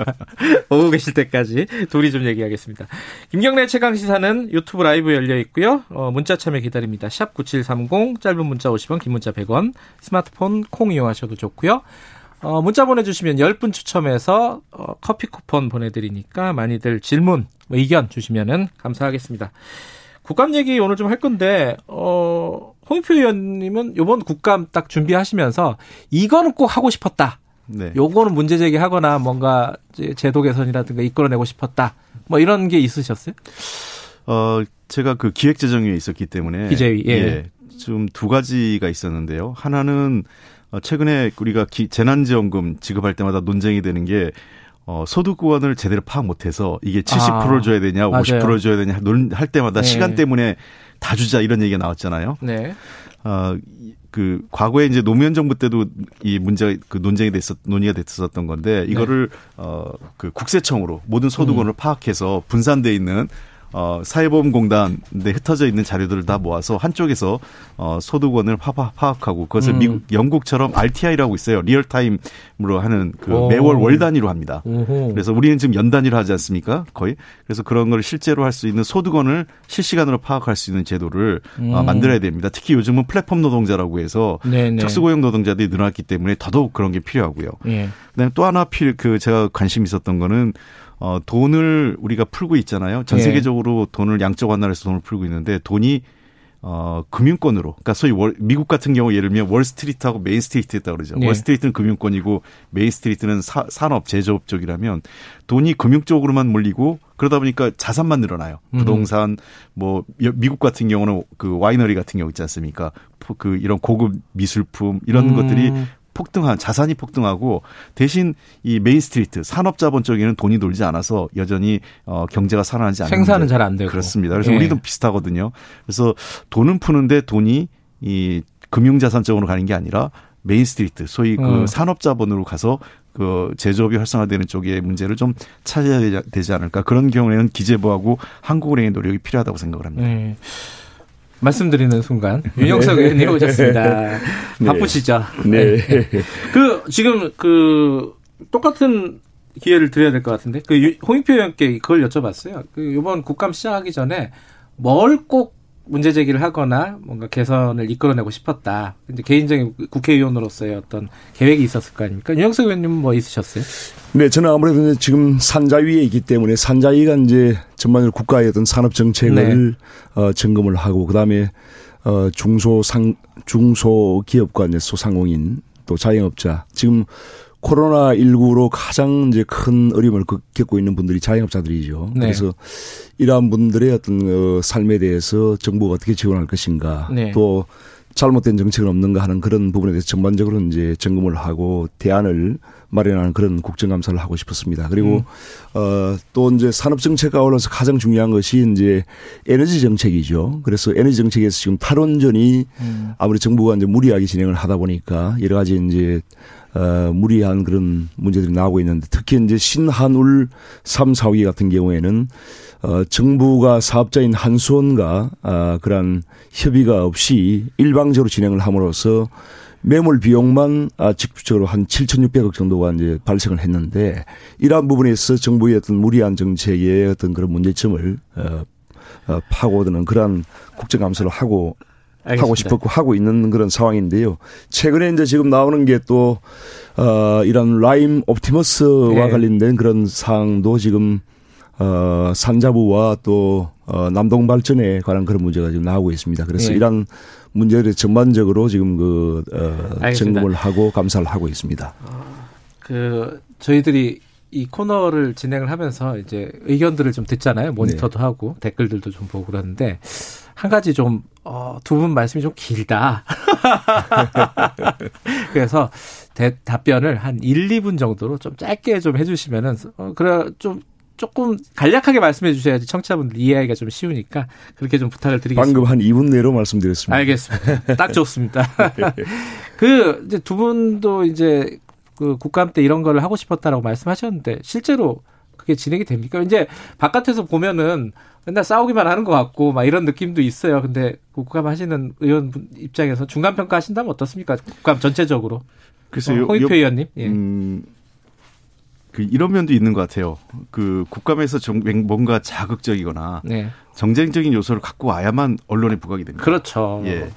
오고 계실 때까지 둘이 좀 얘기하겠습니다. 김경래 최강 시사는 유튜브 라이브 열려 있고요. 어, 문자 참여 기다립니다. 샵 9730 짧은 문자 50원, 긴 문자 100원. 스마트폰 콩 이용하셔도 좋고요. 어, 문자 보내주시면 10분 추첨해서 어, 커피 쿠폰 보내드리니까 많이들 질문, 뭐 의견 주시면은 감사하겠습니다. 국감 얘기 오늘 좀 할 건데, 어, 홍익표 의원님은 요번 국감 딱 준비하시면서 이거는 꼭 하고 싶었다. 네. 요거는 문제 제기하거나 뭔가 제도 개선이라든가 이끌어내고 싶었다. 뭐 이런 게 있으셨어요? 어, 제가 그 기획재정위에 있었기 때문에. 기재위, 예. 예. 좀두 가지가 있었는데요. 하나는 어, 최근에 우리가 기, 재난지원금 지급할 때마다 논쟁이 되는 게 어, 소득구원을 제대로 파악 못해서 이게 70%를 아, 줘야 되냐, 맞아요. 50%를 줘야 되냐 논할 때마다 네. 시간 때문에 다 주자 이런 얘기가 나왔잖아요. 네. 어, 그 과거에 이제 노무현 정부 때도 이 문제가 그 논쟁이 됐었 논의가 됐었던 건데 이거를 네. 어그 국세청으로 모든 소득원을 음. 파악해서 분산돼 있는 어, 사회보험공단에 흩어져 있는 자료들을 다 모아서 한쪽에서 어, 소득원을 파악하고 그것을 음. 미국, 영국처럼 RTI라고 있어요. real time으로 하는 그 오. 매월 월 단위로 합니다. 오호. 그래서 우리는 지금 연 단위로 하지 않습니까? 거의. 그래서 그런 걸 실제로 할 수 있는 소득원을 실시간으로 파악할 수 있는 제도를 어, 음. 어, 만들어야 됩니다. 특히 요즘은 플랫폼 노동자라고 해서 네네. 특수고용 노동자들이 늘어났기 때문에 더더욱 그런 게 필요하고요. 예. 그다음에 또 하나 필 그 제가 관심 있었던 거는 어, 돈을 우리가 풀고 있잖아요. 전 예. 세계적으로 예. 돈을 양적 완화해서 돈을 풀고 있는데 돈이 어, 금융권으로. 그러니까 소위 월, 미국 같은 경우 예를 들면 월스트리트하고 Main Street 있다 그러죠. 네. 월스트리트는 금융권이고 Main Street는 사, 산업, 제조업 쪽이라면 돈이 금융 쪽으로만 몰리고 그러다 보니까 자산만 늘어나요. 음. 부동산, 뭐 미국 같은 경우는 그 와이너리 같은 경우 있지 않습니까? 그 이런 고급 미술품 이런 음. 것들이 폭등한 자산이 폭등하고 대신 이 Main Street 산업자본 쪽에는 돈이 돌지 않아서 여전히 어 경제가 살아나지 않는 생산은 잘 안 되고 그렇습니다. 그래서 예. 우리도 비슷하거든요. 그래서 돈은 푸는데 돈이 이 금융자산 쪽으로 가는 게 아니라 Main Street 소위 그 음. 산업자본으로 가서 그 제조업이 활성화되는 쪽의 문제를 좀 찾아야 되지 않을까 그런 경우에는 기재부하고 한국은행의 노력이 필요하다고 생각을 합니다. 네. 말씀드리는 순간 윤영석 네. 의원님 오셨습니다. 네. 바쁘시죠? 네. 네. 그 지금 그 똑같은 기회를 드려야 될 것 같은데 그 홍익표 의원께 그걸 여쭤봤어요. 그 이번 국감 시작하기 전에 뭘 꼭 문제 제기를 하거나 뭔가 개선을 이끌어내고 싶었다. 근데 개인적인 국회의원으로서의 어떤 계획이 있었을 거 아닙니까? 윤영석 의원님은 뭐 있으셨어요? 네, 저는 아무래도 지금 산자 위에 있기 때문에 산자위가 이제 전반적으로 국가의 어떤 산업 정책을 네. 어, 점검을 하고 그다음에 어, 중소상 중소기업과 이제 소상공인 또 자영업자 지금 코로나19로 가장 이제 큰 어려움을 겪고 있는 분들이 자영업자들이죠. 네. 그래서 이러한 분들의 어떤 어, 삶에 대해서 정부가 어떻게 지원할 것인가 네. 또 잘못된 정책은 없는가 하는 그런 부분에 대해서 전반적으로 이제 점검을 하고 대안을 마련하는 그런 국정감사를 하고 싶었습니다. 그리고 음. 어또 이제 산업 정책 가올라서 가장 중요한 것이 이제 에너지 정책이죠. 그래서 에너지 정책에서 지금 탈원전이 음. 아무리 정부가 이제 무리하게 진행을 하다 보니까 여러 가지 이제 어, 무리한 그런 문제들이 나오고 있는데 특히 이제 신한울 3, 4위 같은 경우에는 어, 정부가 사업자인 한수원과 아, 그러한 협의가 없이 일방적으로 진행을 함으로써 매몰 비용만 아, 직접적으로 한 7,600억 정도가 이제 발생을 했는데 이러한 부분에서 정부의 어떤 무리한 정책의 어떤 그런 문제점을 어, 어, 파고드는 그러한 국정감사를 하고 알겠습니다. 하고 싶었고 하고 있는 그런 상황인데요. 최근에 이제 지금 나오는 게또 어, 이런 라임 옵티머스와 네. 관련된 그런 사항도 지금 어, 산자부와 또 어, 남동 발전에 관한 그런 문제가 지금 나오고 있습니다. 그래서 네. 이런 문제를 전반적으로 지금 그 어, 점검을 하고 감사를 하고 있습니다. 어, 그 저희들이 이 코너를 진행을 하면서 이제 의견들을 좀 듣잖아요. 모니터도 네. 하고 댓글들도 좀 보고 그러는데 한 가지 좀, 어, 두 분 말씀이 좀 길다. 그래서 대, 답변을 한 1, 2분 정도로 좀 짧게 좀 해주시면은, 어, 그래, 좀, 조금 간략하게 말씀해 주셔야지 청취자분들 이해하기가 좀 쉬우니까 그렇게 좀 부탁을 드리겠습니다. 방금 한 2분 내로 말씀드렸습니다. 알겠습니다. 딱 좋습니다. 그 이제 두 분도 이제 그 국감 때 이런 걸 하고 싶었다라고 말씀하셨는데 실제로 그게 진행이 됩니까? 이제 바깥에서 보면은 맨날 싸우기만 하는 것 같고 막 이런 느낌도 있어요. 근데 국감 하시는 의원 입장에서 중간 평가 하신다면 어떻습니까? 국감 전체적으로. 글쎄요. 어, 홍익표 의원님. 예. 음, 그 이런 면도 있는 것 같아요. 그 국감에서 정, 뭔가 자극적이거나 네. 정쟁적인 요소를 갖고 와야만 언론에 부각이 됩니다. 그렇죠. 예.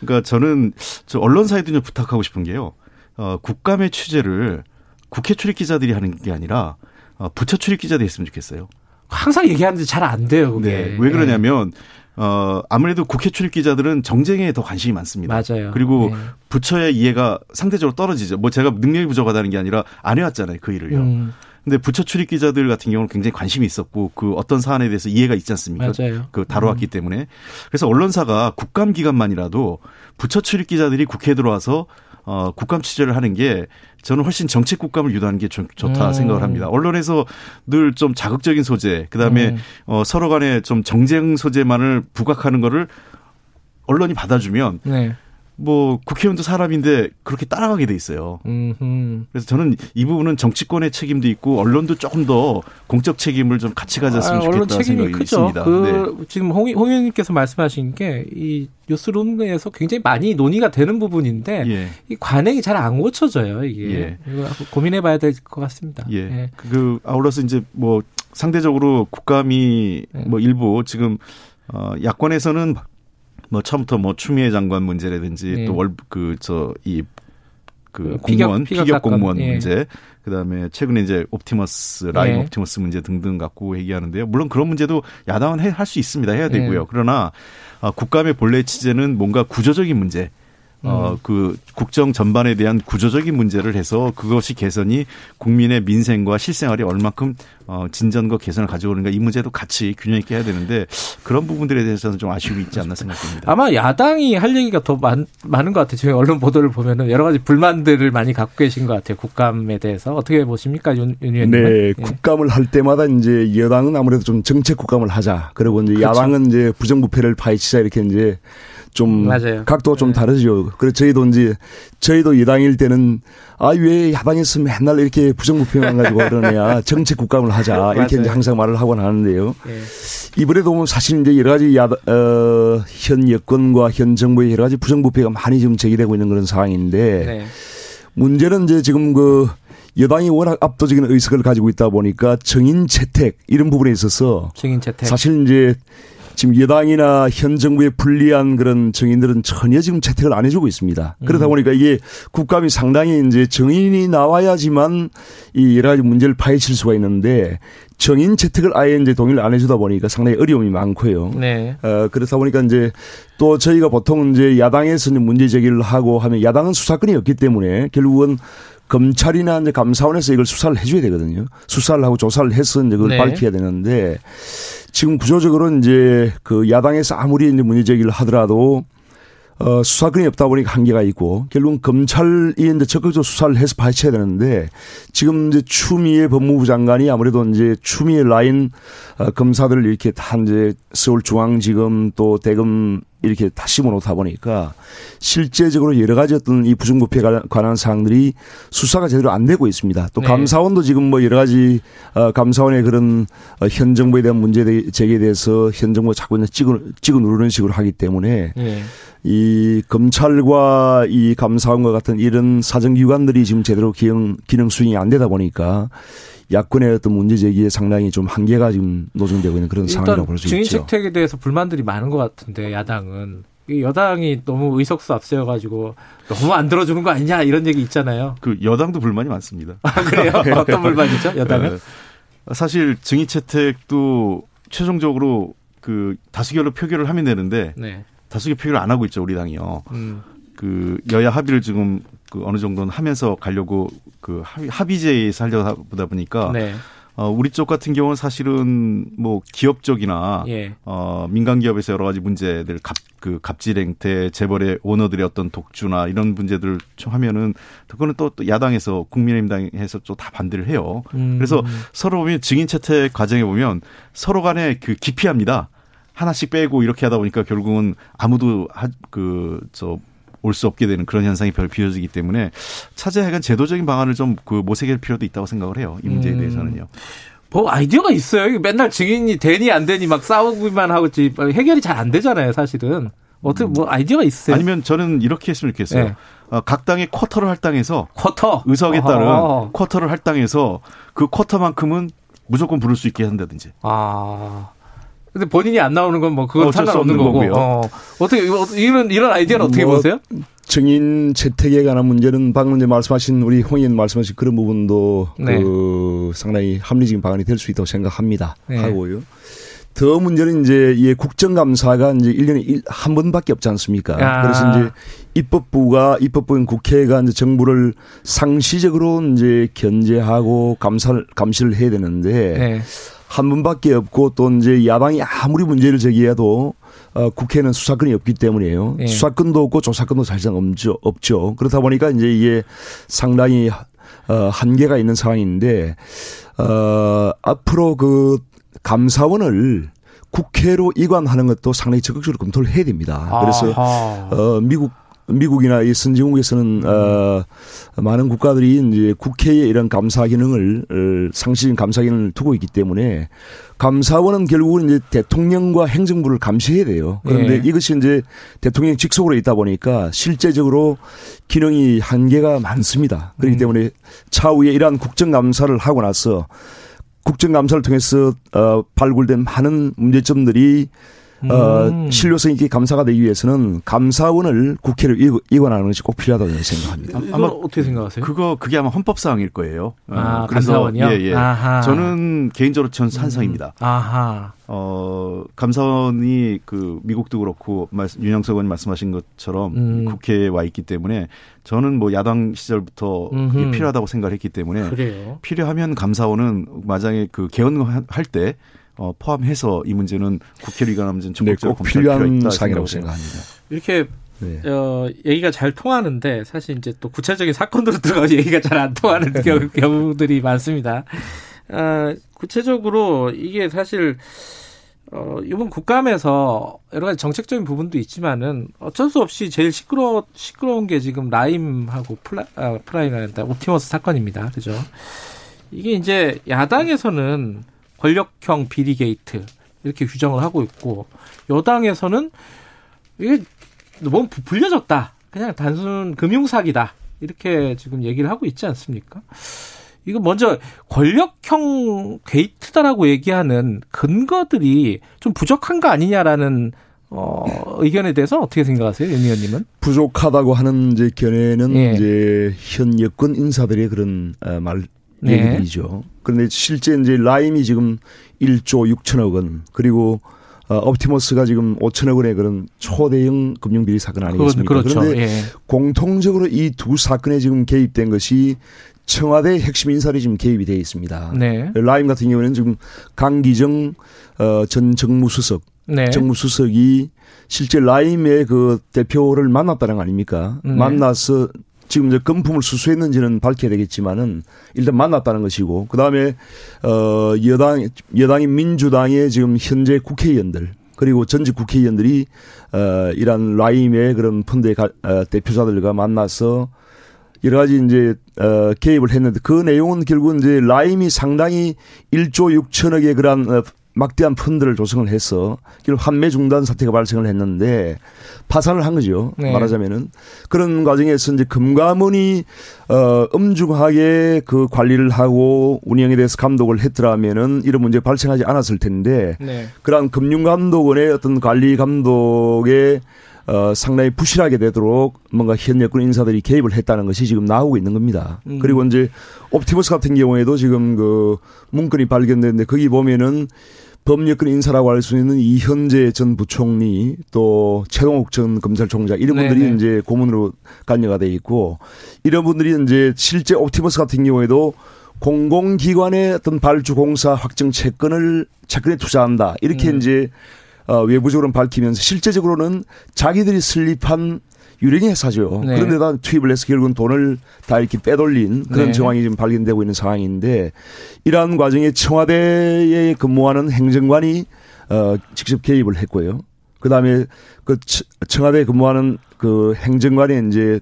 그러니까 저는 저 언론사에도 좀 부탁하고 싶은 게요. 어, 국감의 취재를 국회 출입 기자들이 하는 게 아니라 어, 부처 출입 기자들이 했으면 좋겠어요. 항상 얘기하는데 잘 안 돼요, 그게. 네. 왜 그러냐면 어, 아무래도 국회 출입 기자들은 정쟁에 더 관심이 많습니다. 맞아요. 그리고 네. 부처의 이해가 상대적으로 떨어지죠. 뭐 제가 능력이 부족하다는 게 아니라 안 해왔잖아요, 그 일을요. 음. 근데 부처 출입 기자들 같은 경우는 굉장히 관심이 있었고 그 어떤 사안에 대해서 이해가 있지 않습니까? 맞아요. 그 다뤄왔기 음. 때문에 그래서 언론사가 국감 기간만이라도 부처 출입 기자들이 국회에 들어와서 어, 국감 취재를 하는 게 저는 훨씬 정책 국감을 유도하는 게 좋, 다 음. 생각을 합니다. 언론에서 늘 좀 자극적인 소재, 그 다음에 음. 어, 서로 간에 좀 정쟁 소재만을 부각하는 거를 언론이 받아주면 네. 뭐 국회의원도 사람인데 그렇게 따라가게 돼 있어요. 음흠. 그래서 저는 이 부분은 정치권의 책임도 있고 언론도 조금 더 공적 책임을 좀 같이 가졌으면 아, 좋겠다 생각이 크죠. 있습니다. 그 네. 지금 홍, 홍 의원님께서 말씀하신 게 이 뉴스룸 에서 굉장히 많이 논의가 되는 부분인데 예. 이 관행이 잘 안 고쳐져요. 이게 예. 고민해봐야 될 것 같습니다. 예. 예. 그 아울러서 이제 뭐 상대적으로 국감이 네. 뭐 일부 지금 어 야권에서는 뭐 처음부터 뭐 추미애 장관 문제라든지 네. 또월 그저이 그 공무원 피격, 피격 공무원 예. 문제 그다음에 최근에 이제 옵티머스 라임 예. 옵티머스 문제 등등 갖고 얘기하는데요. 물론 그런 문제도 야당은 할 수 있습니다. 해야 되고요. 예. 그러나 아, 국감의 본래 취지는 뭔가 구조적인 문제 어, 음. 그 국정 전반에 대한 구조적인 문제를 해서 그것이 개선이 국민의 민생과 실생활이 얼마큼 어, 진전과 개선을 가져오는가 이 문제도 같이 균형 있게 해야 되는데 그런 부분들에 대해서는 좀 아쉬움이 있지 않나 생각됩니다. 아마 야당이 할 얘기가 더 많, 많은 것 같아요. 저희 언론 보도를 보면은 여러 가지 불만들을 많이 갖고 계신 것 같아요. 국감에 대해서 어떻게 보십니까, 윤, 윤 의원님? 네, 예. 국감을 할 때마다 이제 여당은 아무래도 좀 정책 국감을 하자. 그리고 이제 그렇죠. 야당은 이제 부정부패를 파헤치자 이렇게 이제 좀 맞아요. 각도가 좀 네. 다르죠. 그래서 저희도 이제 저희도 여당일 때는 아 왜 야당에서 맨날 이렇게 부정부패만 가지고 그러냐 정책 국감을 하자 이렇게 이제 항상 말을 하곤 하는데요. 네. 이번에도 사실 이제 여러 가지 야, 어, 현 여권과 현 정부의 여러 가지 부정부패가 많이 지금 제기되고 있는 그런 상황인데 네. 문제는 이제 지금 그 여당이 워낙 압도적인 의석을 가지고 있다 보니까 정인 채택 이런 부분에 있어서 사실 이제 지금 여당이나 현 정부에 불리한 그런 정인들은 전혀 지금 채택을 안 해주고 있습니다. 그러다 음. 보니까 이게 국감이 상당히 이제 정인이 나와야지만 이 여러 가지 문제를 파헤칠 수가 있는데 정인 채택을 아예 이제 동의를 안 해주다 보니까 상당히 어려움이 많고요. 네. 어, 그렇다 보니까 이제 또 저희가 보통 이제 야당에서 문제 제기를 하고 하면 야당은 수사권이 없기 때문에 결국은 검찰이나 이제 감사원에서 이걸 수사를 해줘야 되거든요. 수사를 하고 조사를 해서 이제 그걸 네. 밝혀야 되는데 지금 구조적으로 이제 그 야당에서 아무리 이제 문제 제기를 하더라도 어, 수사권이 없다 보니까 한계가 있고 결국은 검찰이 이제 적극적으로 수사를 해서 밝혀야 되는데 지금 이제 추미애 법무부 장관이 아무래도 이제 추미애 라인 어, 검사들을 이렇게 다 이제 서울중앙지검 또 대검 이렇게 다 심어놓다 보니까 실제적으로 여러 가지 어떤 이 부정부패에 관한 사항들이 수사가 제대로 안 되고 있습니다. 또 네. 감사원도 지금 뭐 여러 가지 어, 감사원의 그런 어, 현 정부에 대한 문제 제기에 대해서 현 정부가 자꾸 찍어, 찍어 누르는 식으로 하기 때문에 네. 이 검찰과 이 감사원과 같은 이런 사정기관들이 지금 제대로 기능, 기능 수행이 안 되다 보니까 야권의 어떤 문제 제기에 상당히 좀 한계가 지금 노정되고 있는 그런 상황이라고 볼 수 있죠. 증인 채택에 대해서 불만들이 많은 것 같은데 야당은 여당이 너무 의석수 앞세워가지고 너무 안 들어주는 거 아니냐 이런 얘기 있잖아요. 그 여당도 불만이 많습니다. 아, 그래요? 어떤 불만이죠? 여당은? 네. 사실 증인 채택도 최종적으로 그 다수결로 표결을 하면 되는데 네. 다수결 표결을 안 하고 있죠 우리 당이요. 음. 그 여야 합의를 지금 그 어느 정도는 하면서 가려고 그 합의제에 살려다 보다 보니까 네. 어, 우리 쪽 같은 경우는 사실은 뭐 기업 쪽이나 예. 어, 민간 기업에서 여러 가지 문제들 갑, 그 갑질 행태, 재벌의 오너들의 어떤 독주나 이런 문제들 좀 하면은 그거는 또, 또 야당에서 국민의힘당에서 또 다 반대를 해요. 음. 그래서 서로 보면 증인 채택 과정에 보면 서로 간에 그 기피합니다. 하나씩 빼고 이렇게 하다 보니까 결국은 아무도 그 저 올 수 없게 되는 그런 현상이 별 비어지기 때문에 차제하간 제도적인 방안을 좀 그 모색할 필요도 있다고 생각을 해요. 이 문제에 음. 대해서는요. 뭐 아이디어가 있어요. 맨날 증인이 되니 안 되니 막 싸우기만 하고 해결이 잘 안 되잖아요, 사실은. 어떻게 뭐 아이디어가 있어요? 아니면 저는 이렇게 했으면 좋겠어요. 네. 어, 각 당의 쿼터를 할당해서 쿼터 의석에 따른 어허. 쿼터를 할당해서 그 쿼터만큼은 무조건 부를 수 있게 한다든지. 아. 근데 본인이 안 나오는 건 뭐 그건 상관없는 거고. 거고요. 어. 어떻게 이런 이런 아이디어는 어떻게 뭐, 보세요? 증인 채택에 관한 문제는 방금 이제 말씀하신 우리 홍 의원 말씀하신 그런 부분도 네. 그 상당히 합리적인 방안이 될 수 있다고 생각합니다. 네. 하고요. 더 문제는 이제 이 국정감사가 이제 1년에 한 번밖에 없지 않습니까? 아. 그래서 이제 입법부가 입법부인 국회가 이제 정부를 상시적으로 이제 견제하고 감사를 감시를 해야 되는데 네. 한 분밖에 없고 또 이제 야당이 아무리 문제를 제기해도 어, 국회는 수사권이 없기 때문이에요. 예. 수사권도 없고 조사권도 사실상 없죠. 없죠. 그렇다 보니까 이제 이게 상당히 어, 한계가 있는 상황인데 어, 앞으로 그 감사원을 국회로 이관하는 것도 상당히 적극적으로 검토를 해야 됩니다. 그래서 어, 미국 미국이나 이 선진국에서는 어, 많은 국가들이 이제 국회에 이런 감사 기능을 어, 상시적인 감사 기능을 두고 있기 때문에 감사원은 결국은 이제 대통령과 행정부를 감시해야 돼요. 그런데 네. 이것이 이제 대통령 직속으로 있다 보니까 실제적으로 기능이 한계가 많습니다. 그렇기 음. 때문에 차후에 이러한 국정감사를 하고 나서 국정감사를 통해서 어, 발굴된 많은 문제점들이 어, 음. 신뢰성 있게 감사가 되기 위해서는 감사원을 국회로 이관하는 것이 꼭 필요하다고 생각합니다. 아 마 어떻게 생각하세요? 그거 그게 아마 헌법 사항일 거예요. 어, 아, 그래서 감사원이요? 예, 예. 아하. 저는 개인적으로 전 찬성입니다. 음. 아하. 어, 감사원이 그 미국도 그렇고 윤영석 의원님 말씀하신 것처럼 음. 국회에 와 있기 때문에 저는 뭐 야당 시절부터 그게 필요하다고 생각을 했기 때문에 그래요? 필요하면 감사원은 마장에 그 개헌할 때 어, 포함해서 이 문제는 국회로 이관하는 문제는 적극적으로 네, 필요한 사항이라고 생각합니다. 이렇게 네. 어, 얘기가 잘 통하는데 사실 이제 또 구체적인 사건으로 들어가서 얘기가 잘 안 통하는 네. 경우, 들이 많습니다. 어, 구체적으로 이게 사실 어, 이번 국감에서 여러 가지 정책적인 부분도 있지만은 어쩔 수 없이 제일 시끄러 시끄러운 게 지금 라임하고 플라, 아, 프라이가 아니라 옵티머스 사건입니다. 그죠? 이게 이제 야당에서는 권력형 비리 게이트 이렇게 규정을 하고 있고 여당에서는 이게 너무 불려졌다. 그냥 단순 금융 사기다. 이렇게 지금 얘기를 하고 있지 않습니까? 이거 먼저 권력형 게이트다라고 얘기하는 근거들이 좀 부족한 거 아니냐라는 어, 의견에 대해서 어떻게 생각하세요, 윤 의원님은? 부족하다고 하는 이제 견해는 예. 이제 현 여권 인사들의 그런 어, 말 네. 얘기들이죠. 그런데 실제 이제 라임이 지금 1조 6천억 원 그리고 어, 옵티머스가 지금 5천억 원의 그런 초대형 금융비리 사건 아니겠습니까? 그렇죠. 그런데 예. 공통적으로 이 두 사건에 지금 개입된 것이 청와대 핵심 인사들이 지금 개입이 되어 있습니다. 네. 라임 같은 경우에는 지금 강기정 어, 전 정무수석, 네. 정무수석이 실제 라임의 그 대표를 만났다는 거 아닙니까? 네. 만나서 지금 이제 금품을 수수했는지는 밝혀야 되겠지만은 일단 만났다는 것이고 그 다음에 어 여당 여당인 민주당의 지금 현재 국회의원들 그리고 전직 국회의원들이 어 이란 라임의 그런 펀드의 가, 어, 대표자들과 만나서 여러 가지 이제 어 개입을 했는데 그 내용은 결국은 이제 라임이 상당히 1조 6천억의 그러한 어, 막대한 펀드를 조성을 해서 결국 환매 중단 사태가 발생을 했는데 파산을 한 거죠. 네. 말하자면은 그런 과정에서 이제 금감원이 어 엄중하게 그 관리를 하고 운영에 대해서 감독을 했더라면은 이런 문제 발생하지 않았을 텐데 네. 그러한 금융감독원의 어떤 관리 감독의 어, 상당히 부실하게 되도록 뭔가 현 여권 인사들이 개입을 했다는 것이 지금 나오고 있는 겁니다. 음. 그리고 이제 옵티머스 같은 경우에도 지금 그 문건이 발견됐는데 거기 보면은 법률권 인사라고 할 수 있는 이현재 전 부총리 또 최동욱 전 검찰총장 이런 분들이 네네. 이제 고문으로 관여가 돼 있고 이런 분들이 이제 실제 옵티머스 같은 경우에도 공공기관의 어떤 발주 공사 확정 채권을 채권에 투자한다 이렇게 음. 이제 어, 외부적으로는 밝히면서 실제적으로는 자기들이 설립한 유령 회사죠. 네. 그런데다 투입을 해서 결국은 돈을 다 이렇게 빼돌린 그런 네. 정황이 지금 발견되고 있는 상황인데 이러한 과정에 청와대에 근무하는 행정관이 어 직접 개입을 했고요. 그다음에 그 청와대에 근무하는 그 행정관의 이제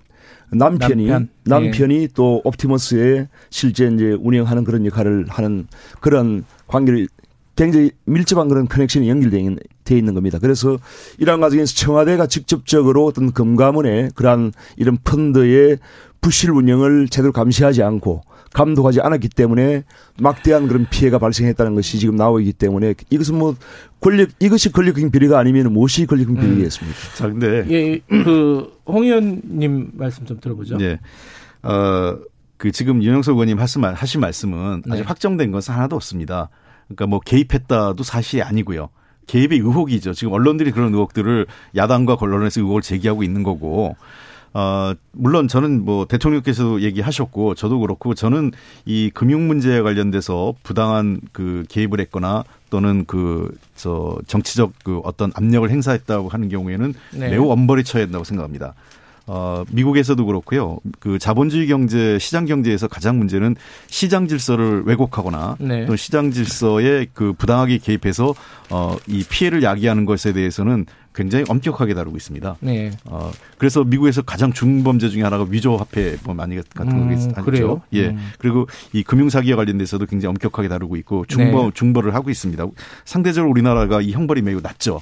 남편이 남편. 남편이 네. 또 옵티머스에 실제 이제 운영하는 그런 역할을 하는 그런 관계를 굉장히 밀접한 그런 커넥션이 연결되어 있는 겁니다. 그래서 이러한 과정에서 청와대가 직접적으로 어떤 금감원의 그러한 이런 펀드의 부실 운영을 제대로 감시하지 않고 감독하지 않았기 때문에 막대한 그런 피해가 발생했다는 것이 지금 나오기 때문에 이것은 뭐 권력 이것이 권력형 비리가 아니면 무엇이 권력형 비리겠습니까? 음. 자, 근데 예, 그홍 의원님 말씀 좀 들어보죠. 네. 어, 그 지금 윤영석 의원님 하신, 하신 말씀은 아직 네. 확정된 것은 하나도 없습니다. 그러니까 뭐 개입했다도 사실이 아니고요. 개입의 의혹이죠. 지금 언론들이 그런 의혹들을 야당과 언론에서 의혹을 제기하고 있는 거고 어, 물론 저는 뭐 대통령께서도 얘기하셨고 저도 그렇고 저는 이 금융 문제에 관련돼서 부당한 그 개입을 했거나 또는 그 저 정치적 그 어떤 압력을 행사했다고 하는 경우에는 네. 매우 엄벌이 쳐야 된다고 생각합니다. 어, 미국에서도 그렇고요. 그 자본주의 경제, 시장 경제에서 가장 문제는 시장 질서를 왜곡하거나 네. 또 시장 질서에 그 부당하게 개입해서 어, 이 피해를 야기하는 것에 대해서는 굉장히 엄격하게 다루고 있습니다. 네. 어, 그래서 미국에서 가장 중범죄 중에 하나가 위조 화폐 뭐 많이 같은 음, 거겠죠. 그래요? 예. 음. 그리고 이 금융 사기와 관련돼서도 굉장히 엄격하게 다루고 있고 중범 네. 중벌을 하고 있습니다. 상대적으로 우리나라가 이 형벌이 매우 낮죠.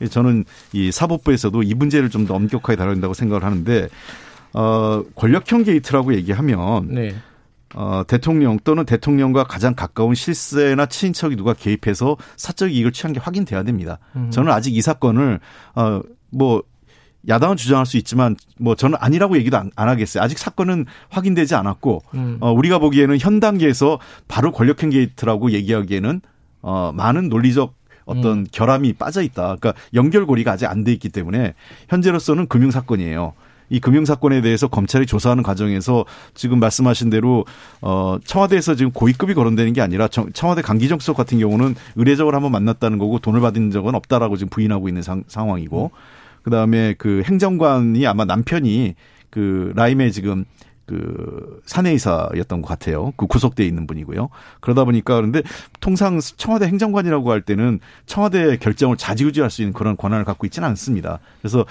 예, 저는 이 사법부에서도 이 문제를 좀 더 엄격하게 다뤄야 된다고 생각을 하는데 어 권력형 게이트라고 얘기하면 네. 어, 대통령 또는 대통령과 가장 가까운 실세나 친인척이 누가 개입해서 사적 이익을 취한 게 확인돼야 됩니다. 음. 저는 아직 이 사건을 어, 뭐 야당은 주장할 수 있지만 뭐 저는 아니라고 얘기도 안, 안 하겠어요. 아직 사건은 확인되지 않았고 음. 어, 우리가 보기에는 현 단계에서 바로 권력형 게이트라고 얘기하기에는 어, 많은 논리적 어떤 음. 결함이 빠져 있다. 그러니까 연결고리가 아직 안 돼 있기 때문에 현재로서는 금융 사건이에요. 이 금융 사건에 대해서 검찰이 조사하는 과정에서 지금 말씀하신 대로 어 청와대에서 지금 고위급이 거론되는 게 아니라 청와대 강기정 수석 같은 경우는 의례적으로 한번 만났다는 거고 돈을 받은 적은 없다라고 지금 부인하고 있는 상, 상황이고 음. 그다음에 그 행정관이 아마 남편이 그 라임에 지금 그 사내이사였던 것 같아요. 그 구속돼 있는 분이고요. 그러다 보니까 그런데 통상 청와대 행정관이라고 할 때는 청와대 결정을 자지우지할 수 있는 그런 권한을 갖고 있지는 않습니다. 그래서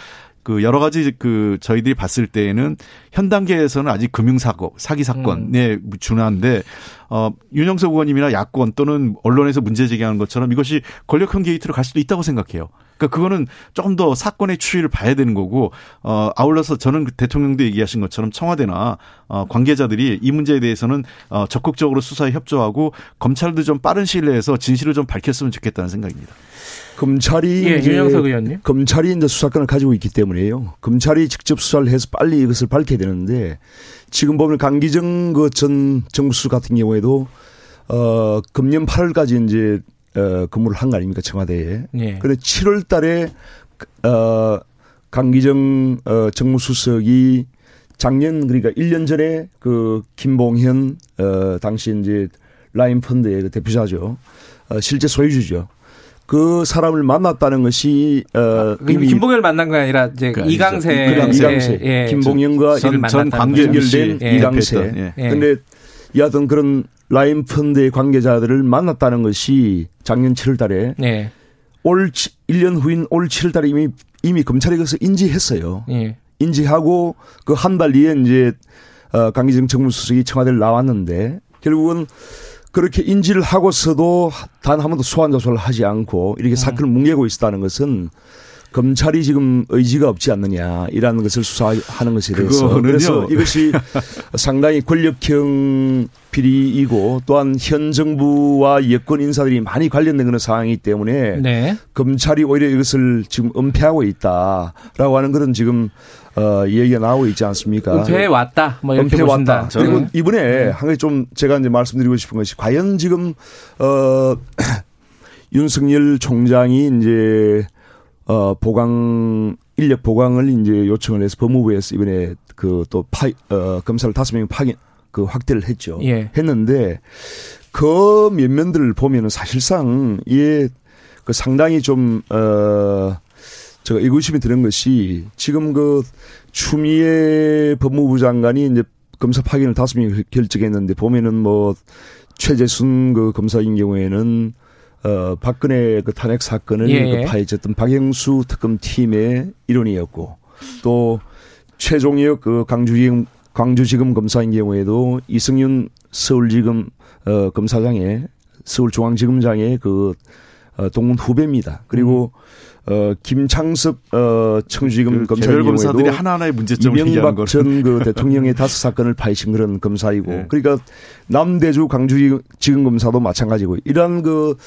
그 여러 가지 그 저희들이 봤을 때에는 현 단계에서는 아직 금융사고 사기 사건에 음. 준한데 어 윤영석 의원님이나 야권 또는 언론에서 문제 제기하는 것처럼 이것이 권력형 게이트로 갈 수도 있다고 생각해요. 그러니까 그거는 조금 더 사건의 추이를 봐야 되는 거고 어 아울러서 저는 그 대통령도 얘기하신 것처럼 청와대나 어 관계자들이 이 문제에 대해서는 어 적극적으로 수사에 협조하고 검찰도 좀 빠른 시일 내에서 진실을 좀 밝혔으면 좋겠다는 생각입니다. 검찰이 예, 윤영석 의원님. 검찰이 이제 수사권을 가지고 있기 때문에요. 검찰이 직접 수사를 해서 빨리 이것을 밝혀야 되는데 지금 보면 강기정 그 전 정부수 같은 경우에도 어 금년 8월까지 이제 어, 근무를 한 거 아닙니까 청와대에. 예. 그런데 7월 달에 어, 강기정 어, 정무수석이 작년 그러니까 1년 전에 그 김봉현 어, 당시 이제 라인 펀드의 그 대표자죠. 어, 실제 소유주죠. 그 사람을 만났다는 것이 어 아, 이미 김봉현을 만난 게 아니라 이제 그 이강세, 이강세, 이강세. 예, 김봉현과 전, 전 관계 연결된 예. 이강세. 예. 근데 여하튼 그런 라인 펀드의 관계자들을 만났다는 것이 작년 7월 달에 네. 올 1년 후인 올 7월 달에 이미 이미 검찰에 그것을 인지했어요. 네. 인지하고 그 한 달 뒤에 이제 어 강기정 정무수석이 청와대를 나왔는데 결국은 그렇게 인지를 하고서도 단 한 번도 소환 조사를 하지 않고 이렇게 음. 사건을 뭉개고 있었다는 것은 검찰이 지금 의지가 없지 않느냐 이라는 것을 수사하는 것에 대해서 그래서 이것이 상당히 권력형 비리이고 또한 현 정부와 여권 인사들이 많이 관련된 그런 상황이기 때문에 네. 검찰이 오히려 이것을 지금 은폐하고 있다라고 하는 그런 지금 어, 얘기가 나오고 있지 않습니까? 은폐해 왔다. 뭐 은폐해 왔다. 그리고 네. 이번에 네. 한 가지 좀 제가 이제 말씀드리고 싶은 것이 과연 지금 어 윤석열 총장이 이제 어, 보강, 인력 보강을 이제 요청을 해서 법무부에서 이번에 그 또 파, 어, 검사를 다섯 명 파견, 그 확대를 했죠. 예. 했는데 그 면면들을 보면은 사실상 이게 그 상당히 좀, 어, 제가 의구심이 드는 것이 지금 그 추미애 법무부 장관이 이제 검사 파견을 다섯 명 결정했는데 보면은 뭐 최재순 그 검사인 경우에는 어, 박근혜 그 탄핵 사건을 예. 그 파헤쳤던 박영수 특검팀의 일원이었고 또 최종혁 그 광주지검 광주지검 검사인 경우에도 이승윤 서울지검 어, 검사장의 서울중앙지검장의 그 어, 동문 후배입니다. 그리고 음. 어, 김창섭 어, 청주지검 그 검사의 검사들이 하나하나의 문제점을 이명박 전그 대통령의 다섯 사건을 파헤친 그런 검사이고 네. 그러니까 남대주 광주지검 검사도 마찬가지고 이러한 그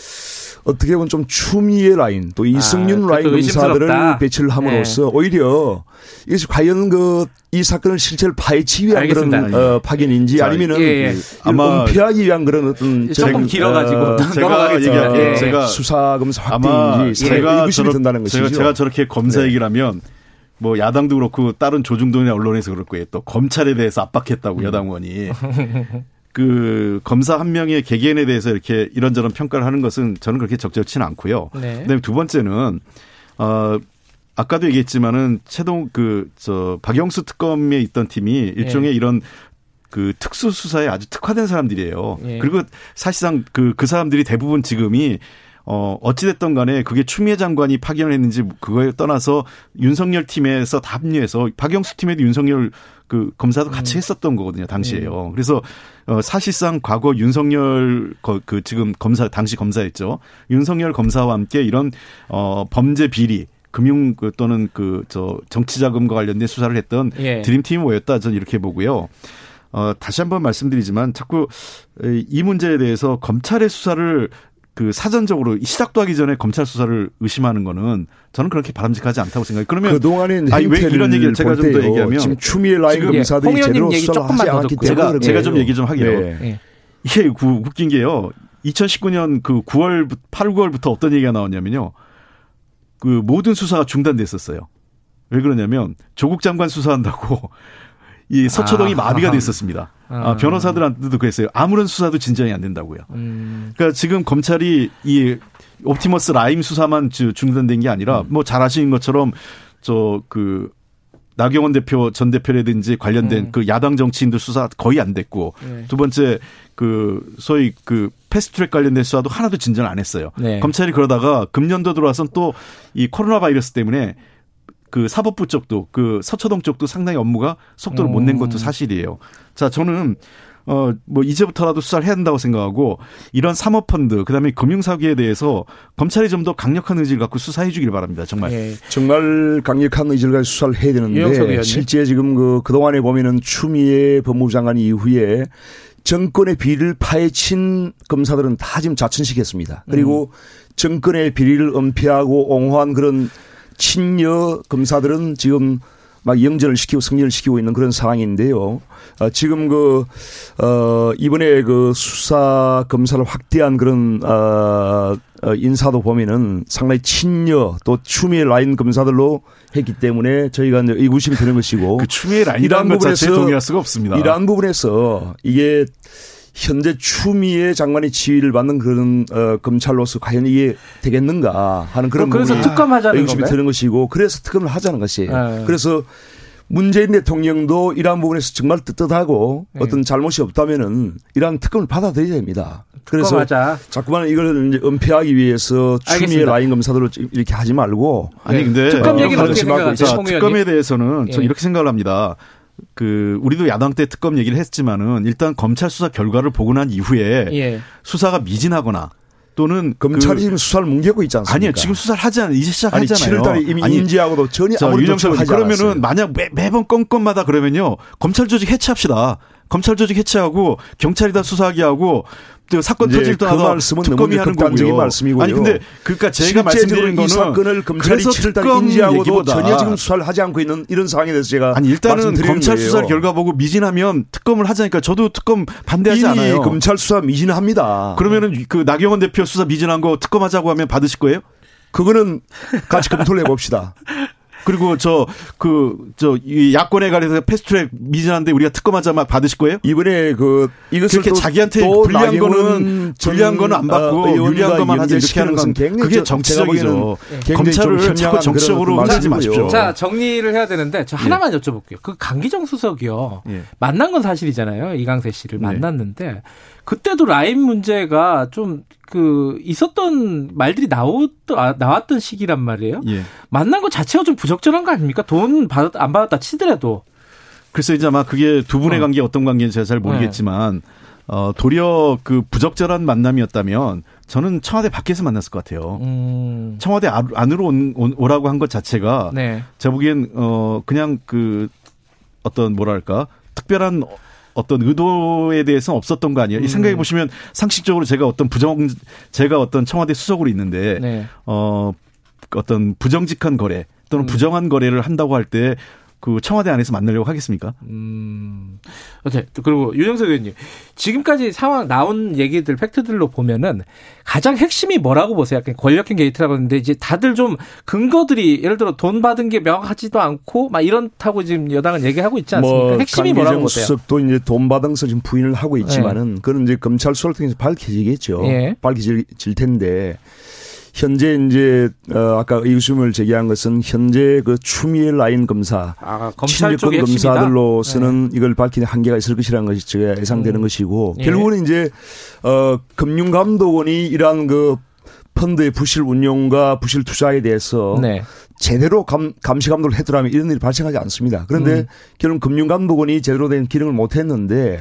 어떻게 보면 좀 추미애 라인 또 이승윤 아, 라인 검사들을 배치를 함으로써 네. 오히려 이것이 과연 그 이 사건을 실체를 파헤치기 위한 알겠습니다. 그런 어, 파견인지 자, 아니면은 예, 예. 아마 은폐하기 위한 그런 어떤 조금 길어가지고 어, 제가 얘기할게요. 예. 제가 수사 검사 확대인지 제가 의구심이 든다는 것이죠. 제가, 제가 저렇게 검사 네. 얘기를 하면 뭐 야당도 그렇고 다른 조중동의 언론에서 그럴 거예요. 또 검찰에 대해서 압박했다고 음. 여당 의원이. 그 검사 한 명의 개개인에 대해서 이렇게 이런저런 평가를 하는 것은 저는 그렇게 적절치는 않고요. 네. 그다음에 두 번째는 어 아까도 얘기했지만은 최동 그 저 박영수 특검에 있던 팀이 일종의 네. 이런 그 특수 수사에 아주 특화된 사람들이에요. 네. 그리고 사실상 그그 그 사람들이 대부분 지금이 어, 어찌됐든 간에 그게 추미애 장관이 파견을 했는지 그거에 떠나서 윤석열 팀에서 다 합류해서 박영수 팀에도 윤석열 그 검사도 같이 음. 했었던 거거든요, 당시에요. 음. 그래서 어, 사실상 과거 윤석열 그 지금 검사, 당시 검사였죠. 윤석열 검사와 함께 이런 어, 범죄 비리, 금융 그 또는 그 저 정치 자금과 관련된 수사를 했던 예. 드림팀이 모였다 저는 이렇게 보고요. 어, 다시 한번 말씀드리지만 자꾸 이 문제에 대해서 검찰의 수사를 그 사전적으로 시작도 하기 전에 검찰 수사를 의심하는 거는 저는 그렇게 바람직하지 않다고 생각해요. 그러면 그동안에 아니 왜 이런 얘기를 제가 좀 더 얘기하면 지금 추미애 라인 검사들이 제대로 수사를 하지 않았기 때문에 제가, 제가 좀 얘기 좀 하게요. 네. 이게 웃긴 게요. 2019년 그 9월 8, 9월부터 어떤 얘기가 나왔냐면요. 그 모든 수사가 중단됐었어요. 왜 그러냐면 조국 장관 수사한다고 이 서초동이 아, 마비가 됐었습니다. 아. 아, 변호사들한테도 그랬어요. 아무런 수사도 진전이 안 된다고요. 음. 그러니까 지금 검찰이 이 옵티머스 라임 수사만 중단된 게 아니라 음. 뭐잘 아시는 것처럼 저그 나경원 대표 전 대표라든지 관련된 음. 그 야당 정치인들 수사 거의 안 됐고 네. 두 번째 그 소위 그 패스트트랙 관련된 수사도 하나도 진전 안 했어요. 네. 검찰이 그러다가 금년도 들어와선 또 이 코로나 바이러스 때문에 그 사법부 쪽도 그 서초동 쪽도 상당히 업무가 속도를 못 낸 것도 음. 사실이에요. 자, 저는 어, 뭐, 이제부터라도 수사를 해야 한다고 생각하고, 이런 사모펀드, 그 다음에 금융사기에 대해서 검찰이 좀 더 강력한 의지를 갖고 수사해 주길 바랍니다. 정말. 예. 정말 강력한 의지를 가지고 수사를 해야 되는데, 실제 지금 그, 그동안에 보면은 추미애 법무부 장관 이후에 정권의 비리를 파헤친 검사들은 다 지금 자천시켰습니다. 그리고 음. 정권의 비리를 은폐하고 옹호한 그런 친여 검사들은 지금 막 영전을 시키고 승리를 시키고 있는 그런 상황인데요. 어, 지금 그, 어, 이번에 그 수사 검사를 확대한 그런, 어, 어, 인사도 보면은 상당히 친여 또 추미애 라인 검사들로 했기 때문에 저희가 의구심이 드는 것이고. 그 추미애 라인이라는 것 자체에 동의할 수가 없습니다. 이러한 부분에서 이게 현재 추미애 장관의 지휘를 받는 그런 어, 검찰로서 과연 이게 되겠는가 하는 그런 그래서 특검하자는 의심이 드는 것이고 그래서 특검을 하자는 것이에요. 네. 그래서 문재인 대통령도 이러한 부분에서 정말 떳떳하고 네. 어떤 잘못이 없다면은 이러한 특검을 받아들여야 됩니다. 그래서 특검하자. 자꾸만 이걸 이제 은폐하기 위해서 추미애 라인 검사들로 이렇게 하지 말고 아니 근데 특검 얘기는 어떻게 생각하세요? 특검에 대해서는 전 예. 이렇게 생각을 합니다. 그 우리도 야당 때 특검 얘기를 했지만은 일단 검찰 수사 결과를 보고 난 이후에 예. 수사가 미진하거나 또는 검찰이 그 지금 수사를 뭉개고 있지 않습니까? 아니요, 지금 수사를 하지 않아요. 이제 시작하잖아요. 7월달에 이미 아니, 인지하고도 전혀 아무런 조치를 하지 그러면은 않았어요. 만약 매, 매번 건건마다 그러면요 검찰 조직 해체합시다. 검찰 조직 해체하고 경찰이 다 수사하게 하고 또 사건 터질 때마다 그 말씀은 특검이 하는 거고요. 말씀이고요. 아니 근데 그러니까 제가 말씀드리는 거는 이 사건을 검찰이 7달 인지하고도 전혀 지금 수사를 하지 않고 있는 이런 상황에 대해서 제가 아니 일단은 검찰 수사 결과 보고 미진하면 특검을 하자니까 저도 특검 반대하지 않아요. 검찰 수사 미진합니다. 그러면은 그 나경원 대표 수사 미진한 거 특검하자고 하면 받으실 거예요? 그거는 같이 검토를 해봅시다. 그리고 저 그저이 야권에 관해서 패스트트랙 미진한데 우리가 특검하자 막 받으실 거예요? 이번에 그 이것을 그렇게 자기한테 불리한 거는 불리한 거는 안 받고 어, 유리한 것만 하자 이렇게 하는 건 그게 정치적이죠. 검찰을 자꾸 정치적으로 하지 마십시오. 자 정리를 해야 되는데 저 하나만 예. 여쭤볼게요. 그 강기정 수석이요 예. 만난 건 사실이잖아요. 이강세 씨를 네. 만났는데 그때도 라인 문제가 좀 그 있었던 말들이 나왔, 아, 나왔던 시기란 말이에요. 예. 만난 것 자체가 좀 부적절한 거 아닙니까? 돈 받았, 안 받았다 치더라도. 글쎄 이제 아마 그게 두 분의 어. 관계 어떤 관계인지 제가 잘 모르겠지만 네. 어, 도리어 그 부적절한 만남이었다면 저는 청와대 밖에서 만났을 것 같아요. 음. 청와대 안으로 온, 오라고 한 것 자체가 네. 제가 보기엔 어 그냥 그 어떤 뭐랄까 특별한 어떤 의도에 대해서는 없었던 거 아니에요? 음. 이 생각해 보시면 상식적으로 제가 어떤 부정 제가 어떤 청와대 수석으로 있는데 네. 어 어떤 부정직한 거래 또는 음. 부정한 거래를 한다고 할 때 그 청와대 안에서 만나려고 하겠습니까? 음. 오케이. 그리고 유정석 의원님. 지금까지 상황 나온 얘기들 팩트들로 보면은 가장 핵심이 뭐라고 보세요? 약간 권력형 게이트라고 하는데 이제 다들 좀 근거들이 예를 들어 돈 받은 게 명확하지도 않고 막 이런다고 지금 여당은 얘기하고 있지 않습니까? 뭐 핵심이 뭐라고 보세요? 수석도 이제 돈 받은 것을 지금 부인을 하고 있지만은 네. 그건 이제 검찰 수사를 통해서 밝혀지겠죠. 네. 밝혀질 텐데 현재 이제 어 아까 의구심을 제기한 것은 현재 그 추미애 라인 검사 아, 친여권 검사들로서는 네. 이걸 밝히는 한계가 있을 것이라는 것이 제가 예상되는 음. 것이고 예. 결국은 이제 어 금융감독원이 이러한 그 펀드의 부실 운용과 부실 투자에 대해서 네. 제대로 감, 감시 감독을 해더라면 이런 일이 발생하지 않습니다. 그런데 음. 결국 금융감독원이 제대로 된 기능을 못 했는데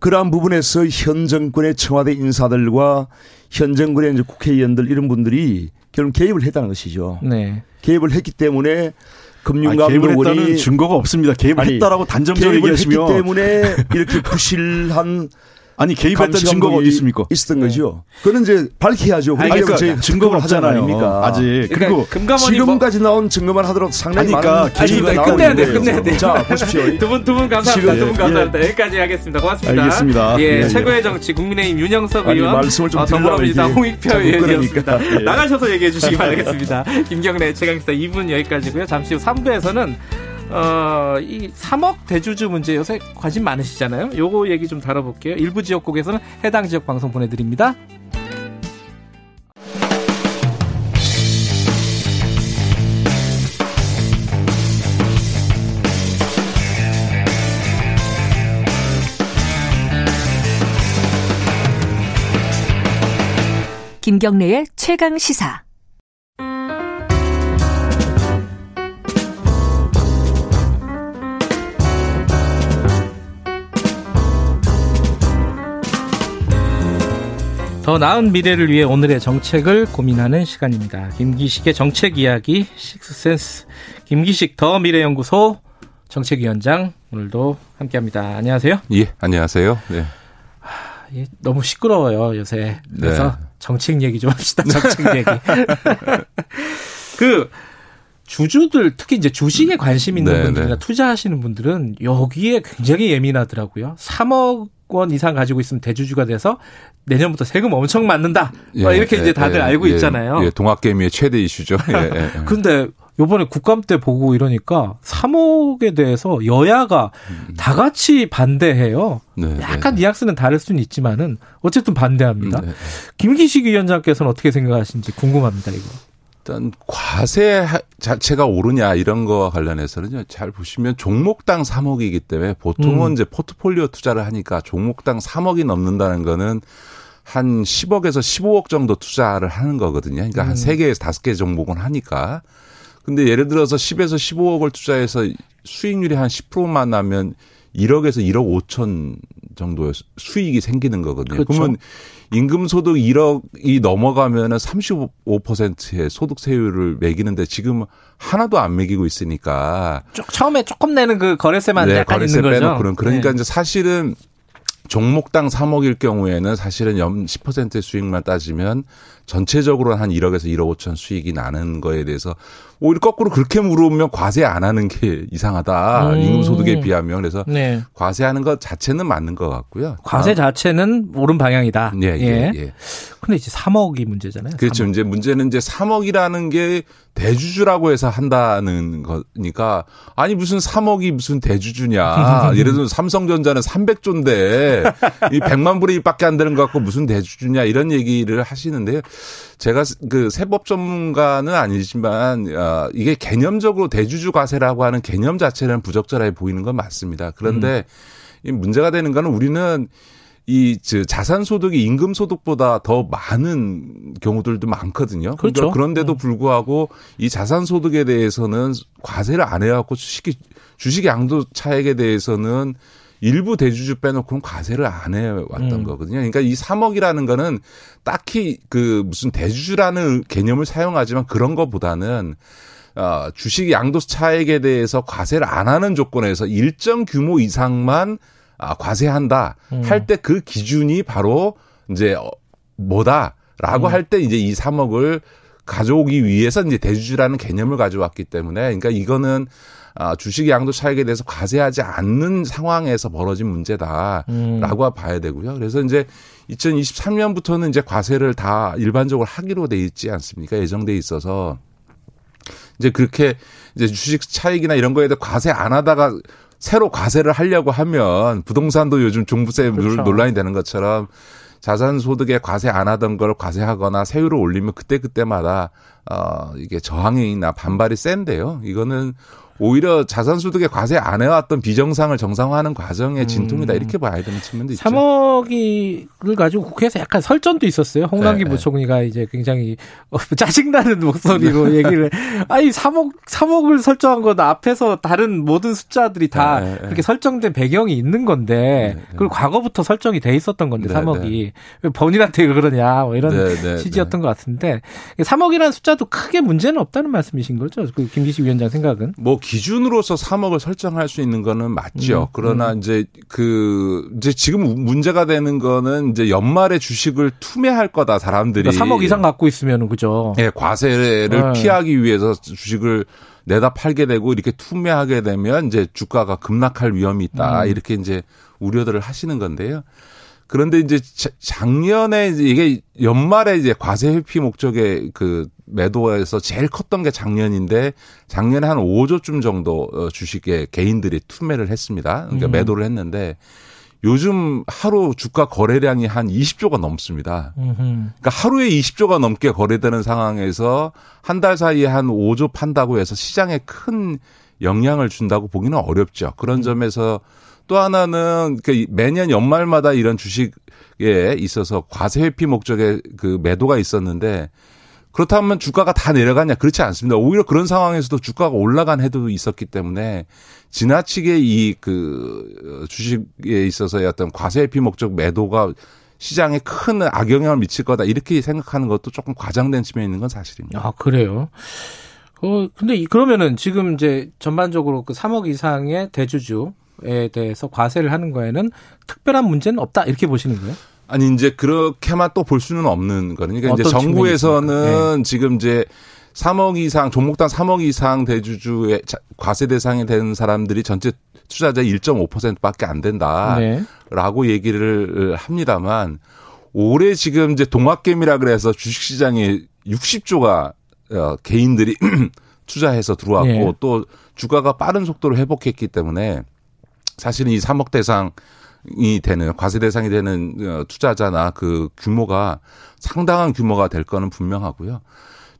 그러한 부분에서 현 정권의 청와대 인사들과 현 정권의 이제 국회의원들 이런 분들이 결국 개입을 했다는 것이죠. 네. 개입을 했기 때문에 금융감독원이 증거가 없습니다. 개입을 아니, 했다라고 단정적으로 얘기하시면 했기 때문에 이렇게 부실한 아니 개입했던 증거가 어디 있습니까? 있었던 네. 거죠. 그거는 이제 밝혀야죠. 그러니까 증거가 없잖아요. 아닙니까? 아직 그러니까 그리고 지금까지 뭐... 나온 증거만 하더라도 상당히 그러니까 많은 개입이 나오는 끝내야 돼, 끝내야 돼. 자 보십시오. 두분 두 분 감사합니다. 두 분 감사합니다. 예. 여기까지 하겠습니다. 고맙습니다. 알겠습니다. 예, 예, 최고의 정치 국민의힘 윤영석 아니, 의원, 말씀을 좀 어, 더불어민주당 홍익표 의원이었습니다. 예. 나가셔서 얘기해 주시기 바라겠습니다. 김경래 최강기사 2분 여기까지고요. 잠시 후 3부에서는 어, 이 3억 대주주 문제 요새 관심 많으시잖아요. 요거 얘기 좀 다뤄볼게요. 일부 지역국에서는 해당 지역 방송 보내드립니다. 김경래의 최강 시사. 더 나은 미래를 위해 오늘의 정책을 고민하는 시간입니다. 김기식의 정책 이야기 식스센스 김기식 더 미래연구소 정책위원장 오늘도 함께합니다. 안녕하세요. 예, 안녕하세요. 네. 하, 너무 시끄러워요 요새. 그래서 네. 정책 얘기 좀 합시다. 정책 얘기. 그 주주들 특히 이제 주식에 관심 있는 네, 분들이나 네. 투자하시는 분들은 여기에 굉장히 예민하더라고요. 3억 원 이상 가지고 있으면 대주주가 돼서 내년부터 세금 엄청 맞는다. 예, 이렇게 예, 이제 다들 예, 알고 예, 있잖아요. 예, 동학개미의 최대 이슈죠. 예, 예, 근데 요번에 국감 때 보고 이러니까 3억에 대해서 여야가 음. 다 같이 반대해요. 네, 약간 네. 뉘앙스는 다를 수는 있지만은 어쨌든 반대합니다. 네. 네. 김기식 위원장께서는 어떻게 생각하시는지 궁금합니다, 이거. 일단 과세 자체가 오르냐 이런 거와 관련해서는요. 잘 보시면 종목당 3억이기 때문에 보통은 음. 이제 포트폴리오 투자를 하니까 종목당 3억이 넘는다는 거는 한 10억에서 15억 정도 투자를 하는 거거든요. 그러니까 음. 한 3개에서 5개 종목은 하니까. 근데 예를 들어서 10에서 15억을 투자해서 수익률이 한 10%만 나면 1억에서 1억 5천 정도의 수익이 생기는 거거든요. 그렇죠. 그러면 임금 소득 1억이 넘어가면은 35%의 소득 세율을 매기는데 지금 하나도 안 매기고 있으니까 처음에 조금 내는 그 거래세만 네, 약간 거래세 있는 거죠. 그런 그러니까 네. 이제 사실은 종목당 3억일 경우에는 사실은 연 10%의 수익만 따지면 전체적으로 한 1억에서 1억 5천 수익이 나는 거에 대해서 오히려 거꾸로 그렇게 물으면 과세 안 하는 게 이상하다. 음. 임금 소득에 비하면 그래서 네. 과세하는 것 자체는 맞는 것 같고요. 과세 아. 자체는 옳은 방향이다. 예, 예, 예. 예. 근데 이제 3억이 문제잖아요. 그렇죠. 3억. 이제 문제는 이제 3억이라는 게 대주주라고 해서 한다는 거니까 아니 무슨 3억이 무슨 대주주냐. 예를 들어 삼성전자는 300조인데 이 100만 불의 1밖에 안 되는 것 같고 무슨 대주주냐 이런 얘기를 하시는데요. 제가 그 세법 전문가는 아니지만 어, 이게 개념적으로 대주주 과세라고 하는 개념 자체는 부적절해 보이는 건 맞습니다. 그런데 음. 이 문제가 되는 거는 우리는 이 자산 소득이 임금 소득보다 더 많은 경우들도 많거든요. 그러니까 그렇죠. 그런데도 음. 불구하고 이 자산 소득에 대해서는 과세를 안 해갖고 주식이 주식 양도 차액에 대해서는 일부 대주주 빼놓고는 과세를 안 해왔던 음. 거거든요. 그러니까 이 3억이라는 거는 딱히 그 무슨 대주주라는 개념을 사용하지만 그런 것보다는 어, 주식 양도 차액에 대해서 과세를 안 하는 조건에서 일정 규모 이상만 아, 과세한다 음. 할때 그 기준이 바로 이제 어, 뭐다라고 음. 할때 이제 이 3억을 가져오기 위해서 이제 대주주라는 개념을 가져왔기 때문에 그러니까 이거는 아, 주식 양도 차익에 대해서 과세하지 않는 상황에서 벌어진 문제다라고 음. 봐야 되고요. 그래서 이제 2023년부터는 이제 과세를 다 일반적으로 하기로 돼 있지 않습니까? 예정돼 있어서 이제 그렇게 이제 주식 차익이나 이런 거에 대해 과세 안 하다가 새로 과세를 하려고 하면 부동산도 요즘 종부세 그렇죠. 논란이 되는 것처럼 자산 소득에 과세 안 하던 걸 과세하거나 세율을 올리면 그때 그때마다 어 이게 저항이나 반발이 센데요. 이거는 오히려 자산소득에 과세 안 해왔던 비정상을 정상화하는 과정의 진통이다 음. 이렇게 봐야 되는 측면도 있죠. 3억을 가지고 국회에서 약간 설전도 있었어요. 홍남기 네, 네. 부총리가 이제 굉장히 어, 짜증나는 목소리로 네. 얘기를 아니 3억 3억을 설정한 건 앞에서 다른 모든 숫자들이 다 네, 네. 그렇게 설정된 배경이 있는 건데 네, 그걸 과거부터 설정이 돼 있었던 건데 3억이 왜 본인한테 그러냐 뭐 이런 취지였던 것 같은데 3억이라는 숫자도 크게 문제는 없다는 말씀이신 거죠? 그 김기식 위원장 생각은? 뭐 기준으로서 3억을 설정할 수 있는 거는 맞죠. 음, 그러나 음. 이제 그 이제 지금 문제가 되는 거는 이제 연말에 주식을 투매할 거다 사람들이 그러니까 3억 이상 갖고 있으면은 그죠. 예, 과세를 네. 피하기 위해서 주식을 내다 팔게 되고 이렇게 투매하게 되면 이제 주가가 급락할 위험이 있다. 음. 이렇게 이제 우려들을 하시는 건데요. 그런데 이제 작년에 이게 연말에 이제 과세 회피 목적의 그 매도에서 제일 컸던 게 작년인데 작년에 한 5조쯤 정도 어, 주식에 개인들이 투매를 했습니다. 그러니까 음. 매도를 했는데 요즘 하루 주가 거래량이 한 20조가 넘습니다. 그러니까 하루에 20조가 넘게 거래되는 상황에서 한 달 사이에 한 5조 판다고 해서 시장에 큰 영향을 준다고 보기는 어렵죠. 그런 음. 점에서 또 하나는 그 매년 연말마다 이런 주식에 있어서 과세 회피 목적의 그 매도가 있었는데 그렇다면 주가가 다 내려가냐? 그렇지 않습니다. 오히려 그런 상황에서도 주가가 올라간 해도 있었기 때문에 지나치게 이 그 주식에 있어서의 어떤 과세 회피 목적 매도가 시장에 큰 악영향을 미칠 거다 이렇게 생각하는 것도 조금 과장된 측면이 있는 건 사실입니다. 아 그래요. 어 근데 그러면은 지금 이제 전반적으로 그 3억 이상의 대주주 에 대해서 과세를 하는 거에는 특별한 문제는 없다 이렇게 보시는 거예요? 아니 이제 그렇게만 또 볼 수는 없는 거니까 그러니까 이제 정부에서는 네. 지금 이제 3억 이상 종목당 3억 이상 대주주의 과세 대상이 되는 사람들이 전체 투자자 1.5%밖에 안 된다라고 네. 얘기를 합니다만 올해 지금 이제 동학개미라 그래서 주식시장에 60조가 어, 개인들이 투자해서 들어왔고 네. 또 주가가 빠른 속도로 회복했기 때문에 사실은 이 3억 대상 이 되는 과세 대상이 되는 어, 투자자나 그 규모가 상당한 규모가 될 거는 분명하고요.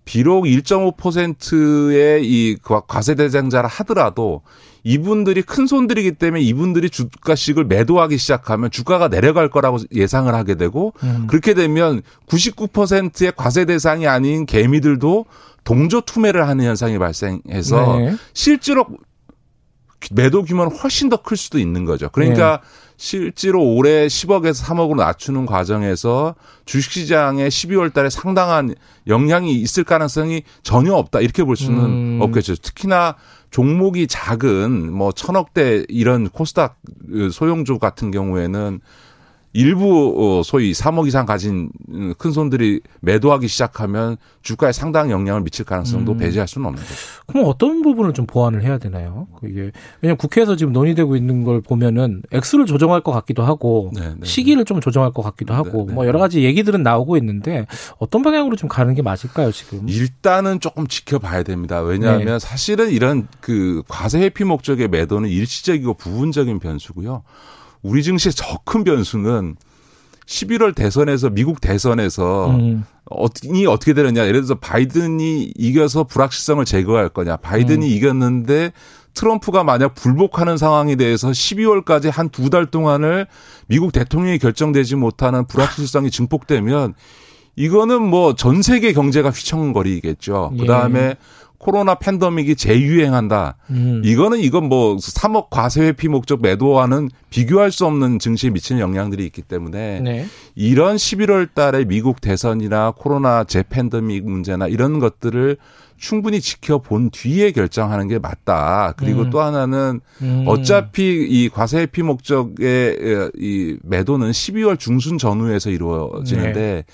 비록 1.5%의 이 과세 대상자라 하더라도 이분들이 큰 손들이기 때문에 이분들이 주가식을 매도하기 시작하면 주가가 내려갈 거라고 예상을 하게 되고 음. 그렇게 되면 99%의 과세 대상이 아닌 개미들도 동조 투매를 하는 현상이 발생해서 네. 실제로 매도 규모는 훨씬 더 클 수도 있는 거죠. 그러니까 네. 실제로 올해 10억에서 3억으로 낮추는 과정에서 주식시장에 12월 달에 상당한 영향이 있을 가능성이 전혀 없다. 이렇게 볼 수는 음. 없겠죠. 특히나 종목이 작은 뭐 천억대 이런 코스닥 소형주 같은 경우에는 일부 어, 소위 3억 이상 가진 큰 손들이 매도하기 시작하면 주가에 상당한 영향을 미칠 가능성도 음. 배제할 수는 없는 거죠. 그럼 어떤 부분을 좀 보완을 해야 되나요? 이게 왜냐면 국회에서 지금 논의되고 있는 걸 보면은 액수를 조정할 것 같기도 하고 네네. 네, 시기를 좀 조정할 것 같기도 하고 네네. 네, 뭐 여러 가지 얘기들은 나오고 있는데 어떤 방향으로 좀 가는 게 맞을까요 지금? 일단은 조금 지켜봐야 됩니다. 왜냐하면 네. 사실은 이런 그 과세 회피 목적의 매도는 일시적이고 부분적인 변수고요. 우리 증시의 저 큰 변수는 11월 대선에서 미국 대선에서 음. 어떻게 어떻게 되느냐 예를 들어서 바이든이 이겨서 불확실성을 제거할 거냐 바이든이 음. 이겼는데 트럼프가 만약 불복하는 상황에 대해서 12월까지 한 두 달 동안을 미국 대통령이 결정되지 못하는 불확실성이 증폭되면 이거는 뭐 전 세계 경제가 휘청거리겠죠. 예. 그다음에 코로나 팬더믹이 재유행한다. 음. 이거는 이건 뭐 3억 과세 회피 목적 매도와는 비교할 수 없는 증시에 미치는 영향들이 있기 때문에 네. 이런 11월 달에 미국 대선이나 코로나 재팬더믹 문제나 이런 것들을 충분히 지켜본 뒤에 결정하는 게 맞다. 그리고 음. 또 하나는 음. 어차피 이 과세 회피 목적의 이 매도는 12월 중순 전후에서 이루어지는데 네.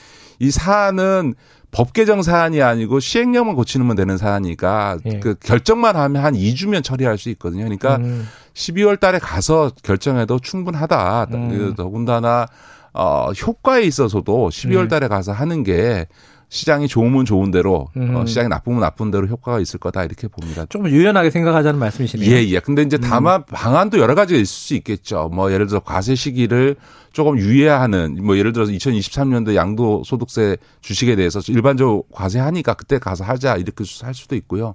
이 사안은 법 개정 사안이 아니고 시행령만 고치면 되는 사안이니까 예. 그 결정만 하면 한 2주면 처리할 수 있거든요. 그러니까 음. 12월 달에 가서 결정해도 충분하다. 음. 그 더군다나 어 효과에 있어서도 12월 달에 가서 하는 게 시장이 좋으면 좋은 대로 어, 시장이 나쁘면 나쁜 대로 효과가 있을 거다 이렇게 봅니다. 조금 유연하게 생각하자는 말씀이시네요. 예, 예. 근데 이제 다만 음. 방안도 여러 가지가 있을 수 있겠죠. 뭐 예를 들어서 과세 시기를 조금 유예하는 뭐 예를 들어서 2023년도 양도 소득세 주식에 대해서 일반적으로 과세하니까 그때 가서 하자 이렇게 할 수도 있고요.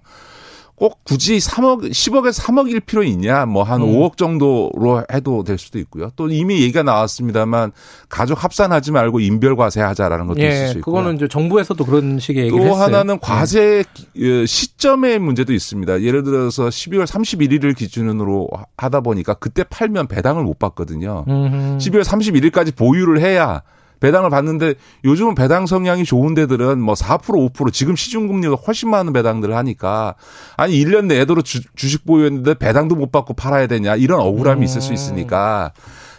꼭 굳이 3억, 10억에서 3억일 필요 있냐? 뭐한 음. 5억 정도로 해도 될 수도 있고요. 또 이미 얘기가 나왔습니다만 가족 합산하지 말고 인별 과세하자라는 것도 예, 있을 수 있고요. 그거는 이제 정부에서도 그런 식의 얘기를 또 했어요. 하나는 과세 예. 시점의 문제도 있습니다. 예를 들어서 12월 31일을 기준으로 하다 보니까 그때 팔면 배당을 못 받거든요. 음흠. 12월 31일까지 보유를 해야 배당을 받는데 요즘은 배당 성향이 좋은 데들은 뭐 4% 5% 지금 시중 금리가 훨씬 많은 배당들을 하니까 아니 1년 내도록 주, 식 보유했는데 배당도 못 받고 팔아야 되냐? 이런 억울함이 있을 수 있으니까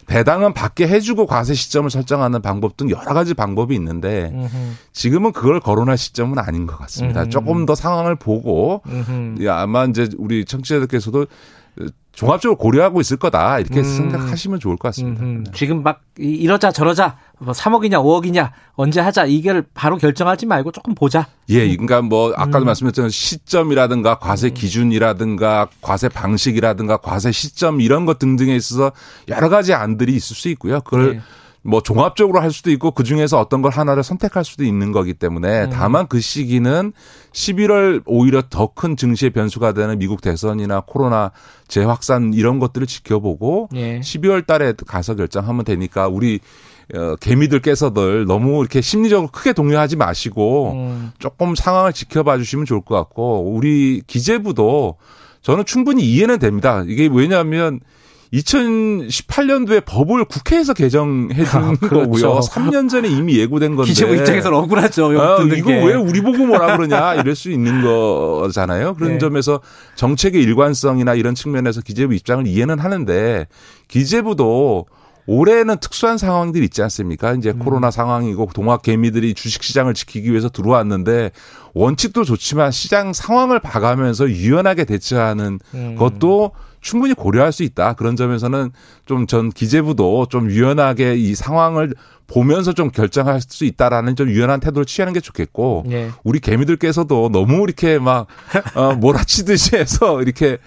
배당은 받게 해주고 과세 시점을 설정하는 방법 등 여러 가지 방법이 있는데 지금은 그걸 거론할 시점은 아닌 것 같습니다. 조금 더 상황을 보고 아마 이제 우리 청취자들께서도 종합적으로 고려하고 있을 거다 이렇게 음. 생각하시면 좋을 것 같습니다. 음. 지금 막 이러자 저러자 뭐 3억이냐 5억이냐 언제 하자 이걸 바로 결정하지 말고 조금 보자. 예, 그러니까 뭐 아까도 음. 말씀드렸지만 시점이라든가 과세 음. 기준이라든가 과세 방식이라든가 과세 시점 이런 것 등등에 있어서 여러 가지 안들이 있을 수 있고요. 그걸 네. 뭐 종합적으로 할 수도 있고 그 중에서 어떤 걸 하나를 선택할 수도 있는 거기 때문에 음. 다만 그 시기는 11월 오히려 더 큰 증시의 변수가 되는 미국 대선이나 코로나 재확산 이런 것들을 지켜보고 예. 12월 달에 가서 결정하면 되니까 우리 어, 개미들께서들 너무 이렇게 심리적으로 크게 동요하지 마시고 음. 조금 상황을 지켜봐 주시면 좋을 것 같고 우리 기재부도 저는 충분히 이해는 됩니다. 이게 왜냐하면 2018년도에 법을 국회에서 개정해 준 아, 그렇죠. 거고요. 3년 전에 이미 예고된 건데. 기재부 입장에서는 억울하죠. 아, 이거 게. 왜 우리 보고 뭐라 그러냐 이럴 수 있는 거잖아요. 그런 네. 점에서 정책의 일관성이나 이런 측면에서 기재부 입장을 이해는 하는데 기재부도 올해는 특수한 상황들이 있지 않습니까? 이제 음. 코로나 상황이고 동학 개미들이 주식 시장을 지키기 위해서 들어왔는데 원칙도 좋지만 시장 상황을 봐가면서 유연하게 대처하는 음. 것도 충분히 고려할 수 있다. 그런 점에서는 좀 전 기재부도 좀 유연하게 이 상황을 보면서 좀 결정할 수 있다라는 좀 유연한 태도를 취하는 게 좋겠고 네. 우리 개미들께서도 너무 이렇게 막 어, 몰아치듯이 해서 이렇게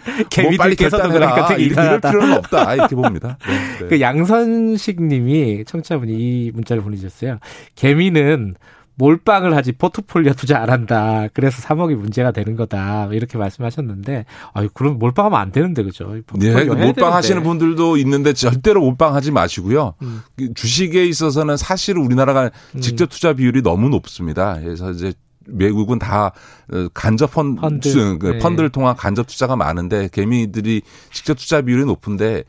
뭐 빨리 결단해라 되게 이럴 필요는 없다 이렇게 봅니다. 네, 네. 그 양선식님이 청취자분이 이 문자를 보내주셨어요. 개미는 몰빵을 하지 포트폴리오 투자 안 한다. 그래서 3억이 문제가 되는 거다. 이렇게 말씀하셨는데, 아유, 그럼 몰빵하면 안 되는데, 그죠? 네, 몰빵 하시는 분들도 있는데 절대로 몰빵하지 마시고요. 음. 그 주식에 있어서는 사실 우리나라가 음. 직접 투자 비율이 너무 높습니다. 그래서 이제 외국은 다 어, 간접 펀드, 펀드. 그 네. 펀드를 통한 간접 투자가 많은데 개미들이 직접 투자 비율이 높은데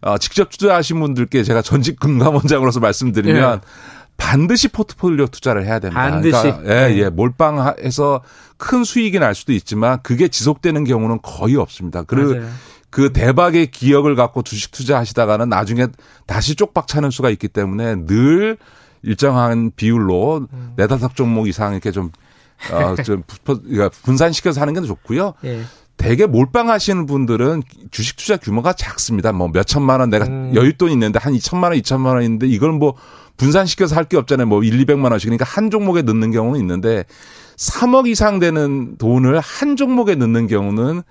어, 직접 투자하신 분들께 제가 전직 금감원장으로서 말씀드리면 네. 반드시 포트폴리오 투자를 해야 됩니다. 반드시. 그러니까 예, 네. 예. 몰빵해서 큰 수익이 날 수도 있지만 그게 지속되는 경우는 거의 없습니다. 그리고 맞아요. 그 대박의 기억을 갖고 주식 투자하시다가는 나중에 다시 쪽박 차는 수가 있기 때문에 늘 일정한 비율로 음. 네다섯 종목 이상 이렇게 좀, 어, 좀 그러니까 분산시켜서 하는 게 좋고요. 예. 대개 몰빵하시는 분들은 주식 투자 규모가 작습니다. 뭐 몇 천만 원 내가 음. 여윳돈 있는데 한 2천만 원, 2천만 원 있는데 이걸 뭐 분산시켜서 할 게 없잖아요. 뭐 1, 200만 원씩. 그러니까 한 종목에 넣는 경우는 있는데 3억 이상 되는 돈을 한 종목에 넣는 경우는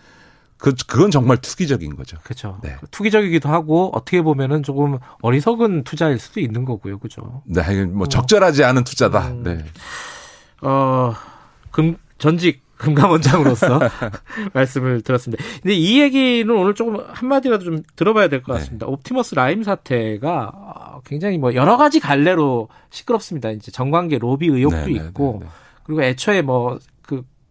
그, 그건 정말 투기적인 거죠. 그렇죠. 네. 투기적이기도 하고 어떻게 보면은 조금 어리석은 투자일 수도 있는 거고요. 그죠. 네. 뭐 적절하지 않은 투자다. 음. 네. 어, 금, 전직 금감원장으로서 말씀을 들었습니다. 근데 이 얘기는 오늘 조금 한마디라도 좀 들어봐야 될것 네. 같습니다. 네. 옵티머스 라임 사태가 굉장히 뭐 여러 가지 갈래로 시끄럽습니다. 이제 정관계 로비 의혹도 네, 네 있고 네, 네, 그리고 애초에 뭐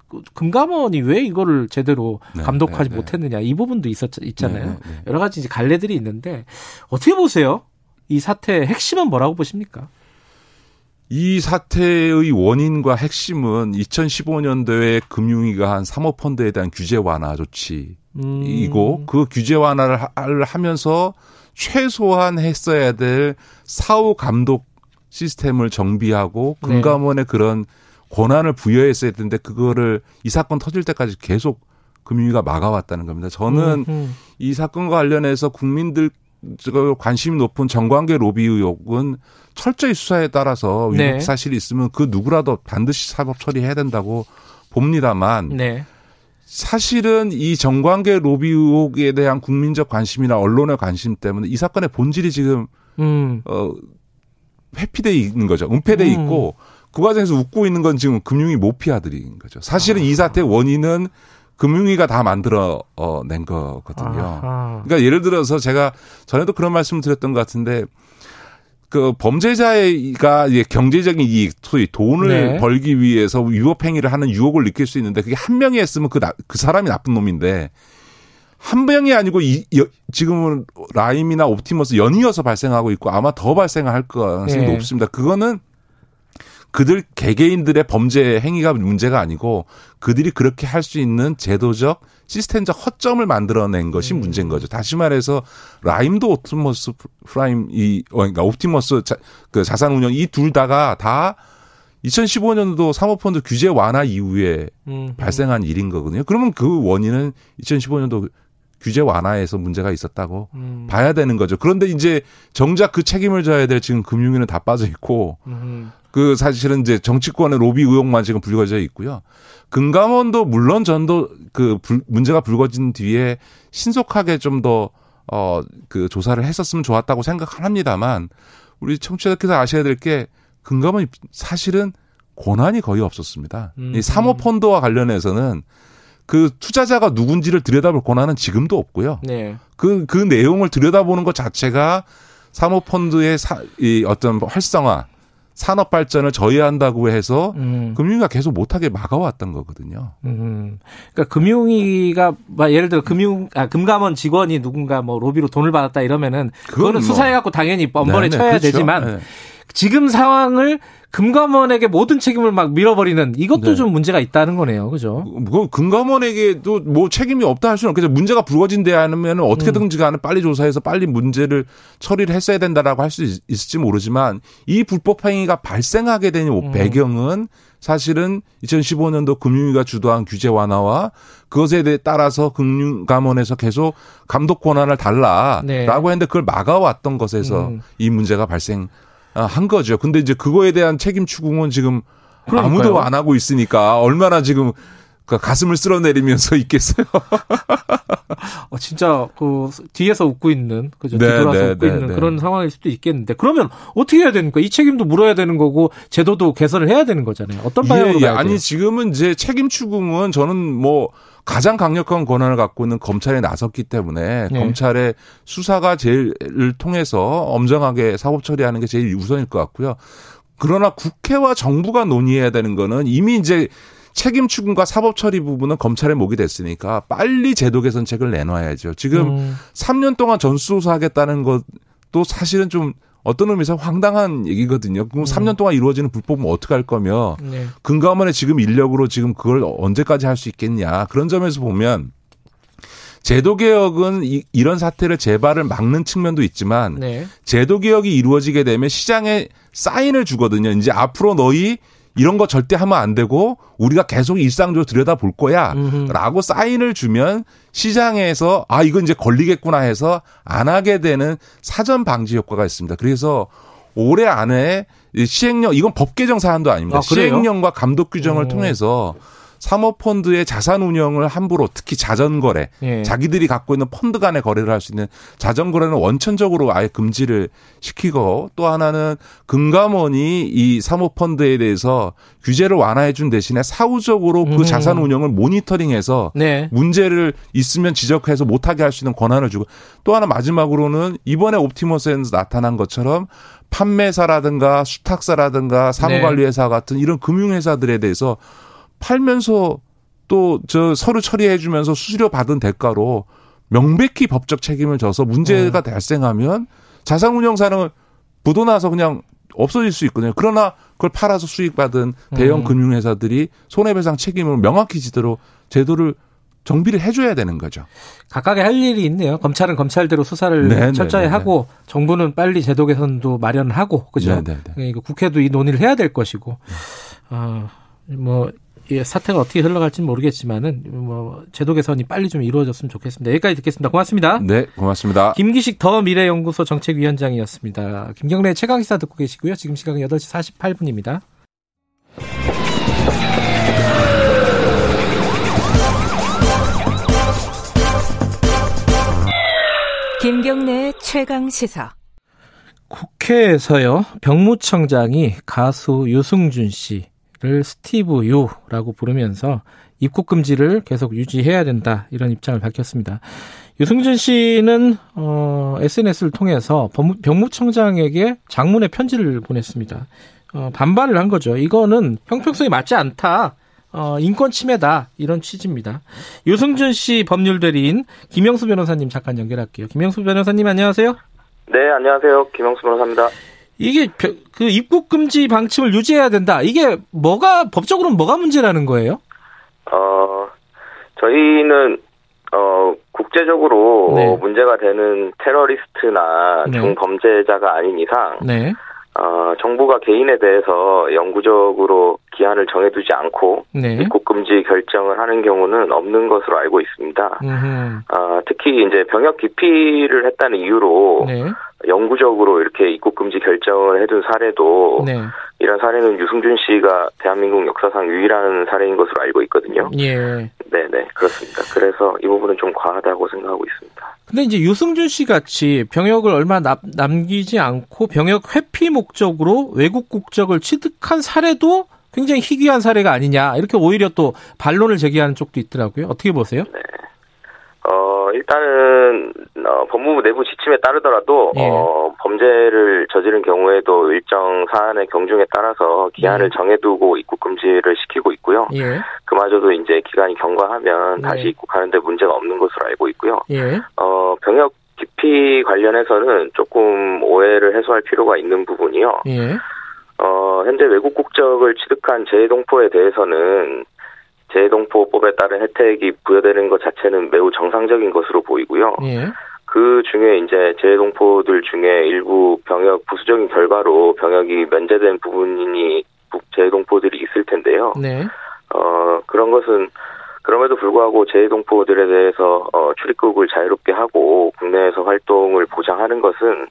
그 금감원이 왜 이거를 제대로 감독하지 못했느냐 이 부분도 있었 있잖아요. 여러 가지 이제 갈래들이 있는데 어떻게 보세요? 이 사태의 핵심은 뭐라고 보십니까? 이 사태의 원인과 핵심은 2015년도에 금융위가 한 사모펀드에 대한 규제 완화 조치이고 음. 그 규제 완화를 하면서 최소한 했어야 될 사후 감독 시스템을 정비하고 네. 금감원에 네. 그런 권한을 부여했어야 되는데 그거를 이 사건 터질 때까지 계속 금융위가 막아왔다는 겁니다. 저는 음흠. 이 사건과 관련해서 국민들 관심이 높은 정관계 로비 의혹은 철저히 수사에 따라서 위법 네. 사실이 있으면 그 누구라도 반드시 사법 처리해야 된다고 봅니다만 네. 사실은 이 정관계 로비 의혹에 대한 국민적 관심이나 언론의 관심 때문에 이 사건의 본질이 지금 음. 어 회피돼 있는 거죠. 은폐돼 음. 있고 그 과정에서 웃고 있는 건 지금 금융위 모피아들인 거죠. 사실은 아. 이 사태의 원인은 금융위가 다 만들어 어, 낸 거거든요. 아하. 그러니까 예를 들어서 제가 전에도 그런 말씀을 드렸던 것 같은데 그 범죄자가 이제 경제적인 이익, 소위 돈을 네. 벌기 위해서 위법 행위를 하는 유혹을 느낄 수 있는데 그게 한 명이 했으면 그, 나, 그 사람이 나쁜 놈인데 한 명이 아니고 이, 여, 지금은 라임이나 옵티머스 연이어서 발생하고 있고 아마 더 발생할 가능성이 네. 높습니다. 그거는 그들 개개인들의 범죄 행위가 문제가 아니고 그들이 그렇게 할 수 있는 제도적 시스템적 허점을 만들어낸 것이 음. 문제인 거죠. 다시 말해서 라임도 옵티머스 프라임 이 어, 그러니까 옵티머스 자, 그 자산 운용 이 둘 다가 다 2015년도 사모펀드 규제 완화 이후에 음. 발생한 일인 거거든요. 그러면 그 원인은 2015년도 규제 완화에서 문제가 있었다고 음. 봐야 되는 거죠. 그런데 이제 정작 그 책임을 져야 될 지금 금융위는 다 빠져 있고 음. 그 사실은 이제 정치권의 로비 의혹만 지금 불거져 있고요. 금감원도 물론 전도 그 불, 문제가 불거진 뒤에 신속하게 좀 더 어 그 조사를 했었으면 좋았다고 생각합니다만 우리 청취자께서 아셔야 될 게 금감원이 사실은 권한이 거의 없었습니다. 음. 이 사모펀드와 관련해서는 그 투자자가 누군지를 들여다볼 권한은 지금도 없고요. 네. 그, 그 내용을 들여다보는 것 자체가 사모펀드의 사, 이 어떤 활성화, 산업 발전을 저해한다고 해서 음. 금융위가 계속 못하게 막아왔던 거거든요. 음. 그러니까 금융위가 예를 들어 금융 아, 금감원 직원이 누군가 뭐 로비로 돈을 받았다 이러면은 그거는 뭐. 수사해갖고 당연히 뻔뻔히 쳐야 그렇죠. 되지만 네. 지금 상황을 금감원에게 모든 책임을 막 밀어버리는 이것도 네. 좀 문제가 있다는 거네요. 그죠? 뭐 금감원에게도 뭐 책임이 없다 할 수는 없겠죠. 문제가 불거진데 않으면 어떻게든지 간에 빨리 조사해서 빨리 문제를 처리를 했어야 된다라고 할 수 있을지 모르지만 이 불법 행위가 발생하게 된 음. 배경은 사실은 2015년도 금융위가 주도한 규제 완화와 그것에 따라서 금융감원에서 계속 감독 권한을 달라라고 네. 했는데 그걸 막아왔던 것에서 음. 이 문제가 발생 아, 한 거죠. 근데 이제 그거에 대한 책임 추궁은 지금 그러니까요. 아무도 안 하고 있으니까 얼마나 지금 그 가슴을 쓸어내리면서 있겠어요. 어, 진짜 그 뒤에서 웃고 있는 그죠? 네, 뒤돌아서 네, 웃고 네, 있는 네. 그런 상황일 수도 있겠는데 그러면 어떻게 해야 되니까 이 책임도 물어야 되는 거고 제도도 개선을 해야 되는 거잖아요. 어떤 방향으로 예, 예. 아니 지금은 이제 책임 추궁은 저는 뭐 가장 강력한 권한을 갖고 있는 검찰에 나섰기 때문에 네. 검찰의 수사가 제일 통해서 엄정하게 사법 처리하는 게 제일 우선일 것 같고요. 그러나 국회와 정부가 논의해야 되는 거는 이미 이제 책임 추궁과 사법 처리 부분은 검찰의 목이 됐으니까 빨리 제도 개선책을 내놔야죠. 지금 음. 3년 동안 전수조사하겠다는 것도 사실은 좀 어떤 의미에서 황당한 얘기거든요. 그럼 음. 3년 동안 이루어지는 불법은 어떻게 할 거며 네. 금감원의 지금 인력으로 지금 그걸 언제까지 할 수 있겠냐. 그런 점에서 보면 제도 개혁은 이, 런 사태를 재발을 막는 측면도 있지만 네. 제도 개혁이 이루어지게 되면 시장에 사인을 주거든요. 이제 앞으로 너희 이런 거 절대 하면 안 되고 우리가 계속 일상적으로 들여다볼 거야. 음흠. 라고 사인을 주면 시장에서 아, 이건 이제 걸리겠구나 해서 안 하게 되는 사전 방지 효과가 있습니다. 그래서 올해 안에 시행령, 이건 법 개정 사안도 아닙니다. 아, 시행령과 감독 규정을 오. 통해서 사모펀드의 자산 운영을 함부로 특히 자전거래 예. 자기들이 갖고 있는 펀드 간의 거래를 할 수 있는 자전거래는 원천적으로 아예 금지를 시키고 또 하나는 금감원이 이 사모펀드에 대해서 규제를 완화해 준 대신에 사후적으로 그 음. 자산 운영을 모니터링해서 네. 문제를 있으면 지적해서 못하게 할 수 있는 권한을 주고 또 하나 마지막으로는 이번에 옵티머스에서 나타난 것처럼 판매사라든가 수탁사라든가 사무관리회사 같은 이런 금융회사들에 대해서 팔면서 또 저 서류 처리해 주면서 수수료 받은 대가로 명백히 법적 책임을 져서 문제가 네. 발생하면 자산운용사는 부도나서 그냥 없어질 수 있거든요. 그러나 그걸 팔아서 수익받은 대형 음. 금융회사들이 손해배상 책임을 명확히 지도록 제도를 정비를 해줘야 되는 거죠. 각각의 할 일이 있네요. 검찰은 검찰대로 수사를 네네, 네, 철저히 네네. 하고 정부는 빨리 제도 개선도 마련하고 그죠. 그러니까 국회도 이 논의를 해야 될 것이고 어, 뭐 예, 사태가 어떻게 흘러갈지는 모르겠지만은 뭐 제도 개선이 빨리 좀 이루어졌으면 좋겠습니다. 여기까지 듣겠습니다. 고맙습니다. 네, 고맙습니다. 김기식 더 미래연구소 정책위원장이었습니다. 김경래 최강 시사 듣고 계시고요. 지금 시각은 8시 48분입니다. 김경래 최강 시사. 국회에서요. 병무청장이 가수 유승준 씨 를 스티브 유라고 부르면서 입국 금지를 계속 유지해야 된다 이런 입장을 밝혔습니다. 유승준 씨는 어, SNS를 통해서 병무청장에게 장문의 편지를 보냈습니다. 어, 반발을 한 거죠. 이거는 형평성이 맞지 않다. 어, 인권 침해다 이런 취지입니다. 유승준 씨 법률 대리인 김영수 변호사님 잠깐 연결할게요. 김영수 변호사님 안녕하세요. 네 안녕하세요 김영수 변호사입니다. 이게 그 입국 금지 방침을 유지해야 된다. 이게 뭐가 법적으로는 뭐가 문제라는 거예요? 어 저희는 어 국제적으로 네. 문제가 되는 테러리스트나 네. 중범죄자가 아닌 이상 네. 어, 정부가 개인에 대해서 영구적으로 기한을 정해두지 않고 네. 입국 금지 결정을 하는 경우는 없는 것으로 알고 있습니다. 어, 특히 이제 병역 기피를 했다는 이유로 네. 영구적으로 이렇게 입국 금지 결정을 해둔 사례도 네. 이런 사례는 유승준 씨가 대한민국 역사상 유일한 사례인 것으로 알고 있거든요. 예. 네네 그렇습니다. 그래서 이 부분은 좀 과하다고 생각하고 있습니다. 근데 이제 유승준 씨 같이 병역을 얼마 남, 남기지 않고 병역 회피 목적으로 외국 국적을 취득한 사례도 굉장히 희귀한 사례가 아니냐 이렇게 오히려 또 반론을 제기하는 쪽도 있더라고요. 어떻게 보세요? 네. 어, 일단은, 어, 법무부 내부 지침에 따르더라도, 예. 어, 범죄를 저지른 경우에도 일정 사안의 경중에 따라서 기한을 예. 정해두고 입국 금지를 시키고 있고요. 예. 그마저도 이제 기간이 경과하면 네. 다시 입국하는데 문제가 없는 것으로 알고 있고요. 예. 어, 병역 기피 관련해서는 조금 오해를 해소할 필요가 있는 부분이요. 예. 어, 현재 외국 국적을 취득한 재동포에 대해서는 재동포법에 따른 혜택이 부여되는 것 자체는 매우 정상적인 것으로 보이고요. 예. 그 중에 이제 재동포들 중에 일부 병역 부수적인 결과로 병역이 면제된 부분이 재동포들이 있을 텐데요. 네. 어, 그런 것은 그럼에도 불구하고 재동포들에 대해서 어, 출입국을 자유롭게 하고 국내에서 활동을 보장하는 것은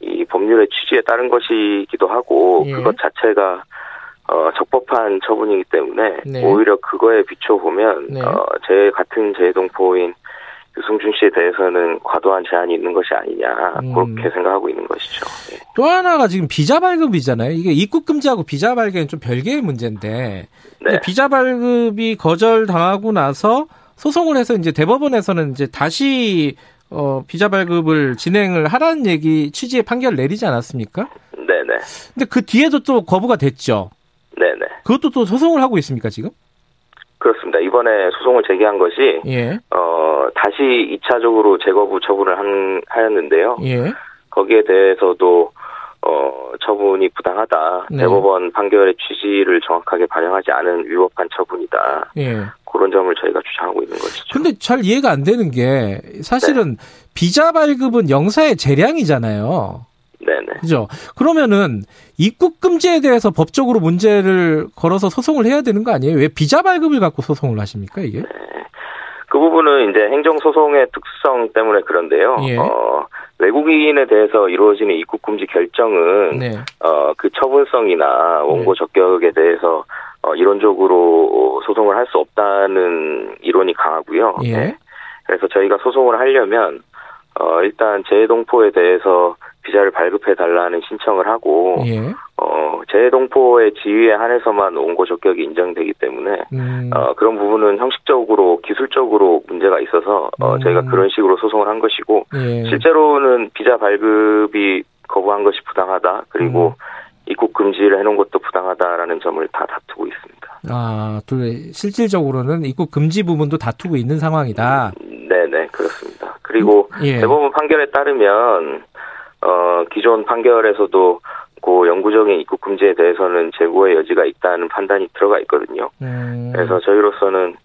이 법률의 취지에 따른 것이기도 하고 예. 그것 자체가 어, 적법한 처분이기 때문에 네. 오히려 그거에 비춰 보면 네. 어, 제 같은 재동포인 유승준 씨에 대해서는 과도한 제한이 있는 것이 아니냐 음. 그렇게 생각하고 있는 것이죠. 네. 또 하나가 지금 비자 발급이잖아요. 이게 입국 금지하고 비자 발급은 좀 별개의 문제인데 네. 비자 발급이 거절 당하고 나서 소송을 해서 이제 대법원에서는 이제 다시 어, 비자 발급을 진행을 하라는 얘기 취지의 판결을 내리지 않았습니까? 네네. 근데 그 뒤에도 또 거부가 됐죠. 네네. 그것도 또 소송을 하고 있습니까 지금? 그렇습니다. 이번에 소송을 제기한 것이 예. 어 다시 2차적으로 재거부 처분을 한 하였는데요. 예. 거기에 대해서도 어 처분이 부당하다. 네. 대법원 판결의 취지를 정확하게 반영하지 않은 위법한 처분이다. 예. 그런 점을 저희가 주장하고 있는 것이죠. 근데 잘 이해가 안 되는 게 사실은 네. 비자 발급은 영사의 재량이잖아요. 네네. 그죠? 그러면은 입국 금지에 대해서 법적으로 문제를 걸어서 소송을 해야 되는 거 아니에요? 왜 비자 발급을 갖고 소송을 하십니까 이게? 네. 그 부분은 이제 행정소송의 특성 때문에 그런데요. 예. 어, 외국인에 대해서 이루어지는 입국 금지 결정은 네. 어, 그 처분성이나 원고 네. 적격에 대해서 어, 이론적으로 소송을 할 수 없다는 이론이 강하고요. 예. 네. 그래서 저희가 소송을 하려면 어, 일단 재동포에 대해서 비자를 발급해 달라는 신청을 하고 예. 어, 재동포의 지위에 한해서만 원고 적격이 인정되기 때문에 음. 어, 그런 부분은 형식적으로 기술적으로 문제가 있어서 어, 음. 저희가 그런 식으로 소송을 한 것이고 예. 실제로는 비자 발급이 거부한 것이 부당하다 그리고 음. 입국 금지를 해놓은 것도 부당하다라는 점을 다 다투고 있습니다. 아, 실질적으로는 입국 금지 부분도 다투고 있는 상황이다. 네 네 그렇습니다. 그리고 음, 예. 대법원 판결에 따르면 어, 기존 판결에서도 그 영구적인 입국 금지에 대해서는 재고의 여지가 있다는 판단이 들어가 있거든요. 음. 그래서 저희로서는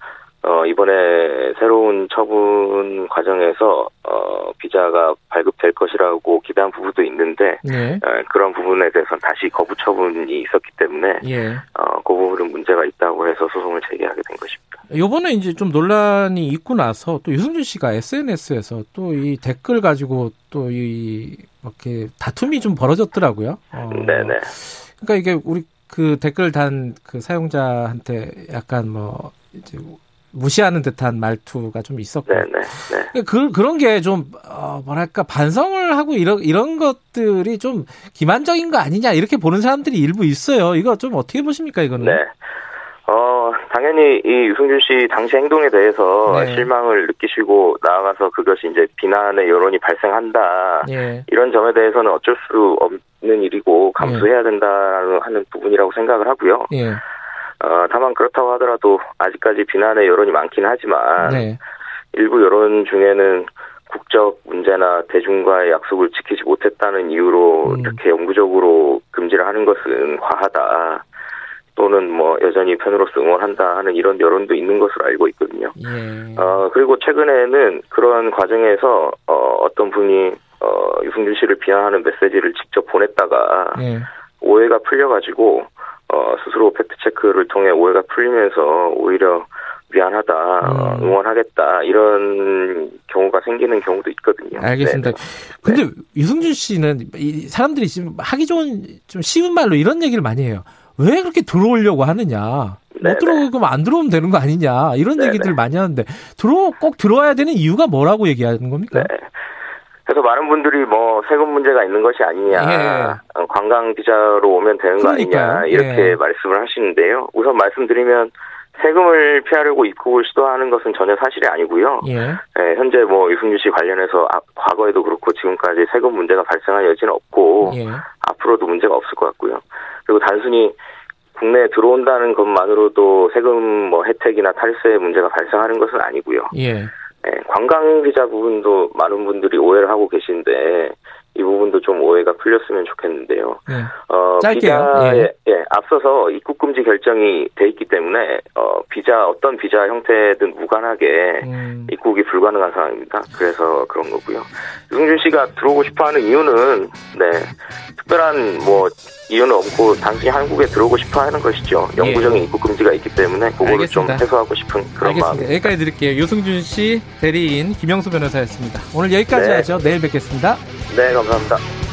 어, 이번에 새로운 처분 과정에서 어, 비자가 발급될 것이라고 기대한 부분도 있는데 네. 어, 그런 부분에 대해서는 다시 거부 처분이 있었기 때문에 예. 어, 그 부분은 문제가 있다고 해서 소송을 제기하게 된 것입니다. 요번에 이제 좀 논란이 있고 나서 또 유승준 씨가 SNS에서 또 이 댓글 가지고 또 이 이렇게 다툼이 좀 벌어졌더라고요. 어. 네네. 그러니까 이게 우리 그 댓글 단 그 사용자한테 약간 뭐 이제 무시하는 듯한 말투가 좀 있었고. 네네. 네. 그, 그런 게 좀, 어, 뭐랄까, 반성을 하고 이런, 이런 것들이 좀 기만적인 거 아니냐, 이렇게 보는 사람들이 일부 있어요. 이거 좀 어떻게 보십니까, 이거는? 네. 어, 당연히 이 유승준 씨 당시 행동에 대해서 네. 실망을 느끼시고 나아가서 그것이 이제 비난의 여론이 발생한다. 네. 이런 점에 대해서는 어쩔 수 없는 일이고 감수해야 된다는 하는 부분이라고 생각을 하고요. 네. 어, 다만 그렇다고 하더라도 아직까지 비난의 여론이 많긴 하지만 네. 일부 여론 중에는 국적 문제나 대중과의 약속을 지키지 못했다는 이유로 음. 이렇게 영구적으로 금지를 하는 것은 과하다. 또는 뭐 여전히 팬으로서 응원한다 하는 이런 여론도 있는 것으로 알고 있거든요. 예. 어 그리고 최근에는 그런 과정에서 어 어떤 분이 어 유승준 씨를 비하하는 메시지를 직접 보냈다가 예. 오해가 풀려가지고 어 스스로 팩트 체크를 통해 오해가 풀리면서 오히려 미안하다, 음. 응원하겠다 이런 경우가 생기는 경우도 있거든요. 알겠습니다. 네. 근데 네. 유승준 씨는 이 사람들이 지금 하기 좋은 좀 쉬운 말로 이런 얘기를 많이 해요. 왜 그렇게 들어오려고 하느냐. 못 들어오면 안 들어오면 되는 거 아니냐. 이런 네네. 얘기들 많이 하는데 들어 꼭 들어와야 되는 이유가 뭐라고 얘기하는 겁니까? 네. 그래서 많은 분들이 뭐 세금 문제가 있는 것이 아니냐, 예. 어, 관광 비자로 오면 되는 그러니까요. 거 아니냐 이렇게 예. 말씀을 하시는데요. 우선 말씀드리면 세금을 피하려고 입국을 시도하는 것은 전혀 사실이 아니고요. 예. 네, 현재 뭐 유승규 씨 관련해서 아, 과거에도 그렇고 지금까지 세금 문제가 발생할 여지는 없고 예. 앞으로도 문제가 없을 것 같고요. 그리고 단순히 국내에 들어온다는 것만으로도 세금 뭐 혜택이나 탈세 문제가 발생하는 것은 아니고요. 예. 네, 관광 비자 부분도 많은 분들이 오해를 하고 계신데 이 부분도 좀 오해가 풀렸으면 좋겠는데요. 네. 어, 짧게요. 비자에 예. 예, 앞서서 입국 금지 결정이 돼 있기 때문에 어, 비자 어떤 비자 형태든 무관하게 음. 입국이 불가능한 상황입니다. 그래서 그런 거고요. 유승준 씨가 들어오고 싶어하는 이유는 네 특별한 뭐 이유는 없고 단순히 한국에 들어오고 싶어하는 것이죠. 예. 영구적인 입국 금지가 있기 때문에 그거를 좀 해소하고 싶은 그런 알겠습니다. 마음. 여기까지 드릴게요. 유승준 씨 대리인 김영수 변호사였습니다. 오늘 여기까지 네. 하죠. 내일 뵙겠습니다. 네, 감사합니다.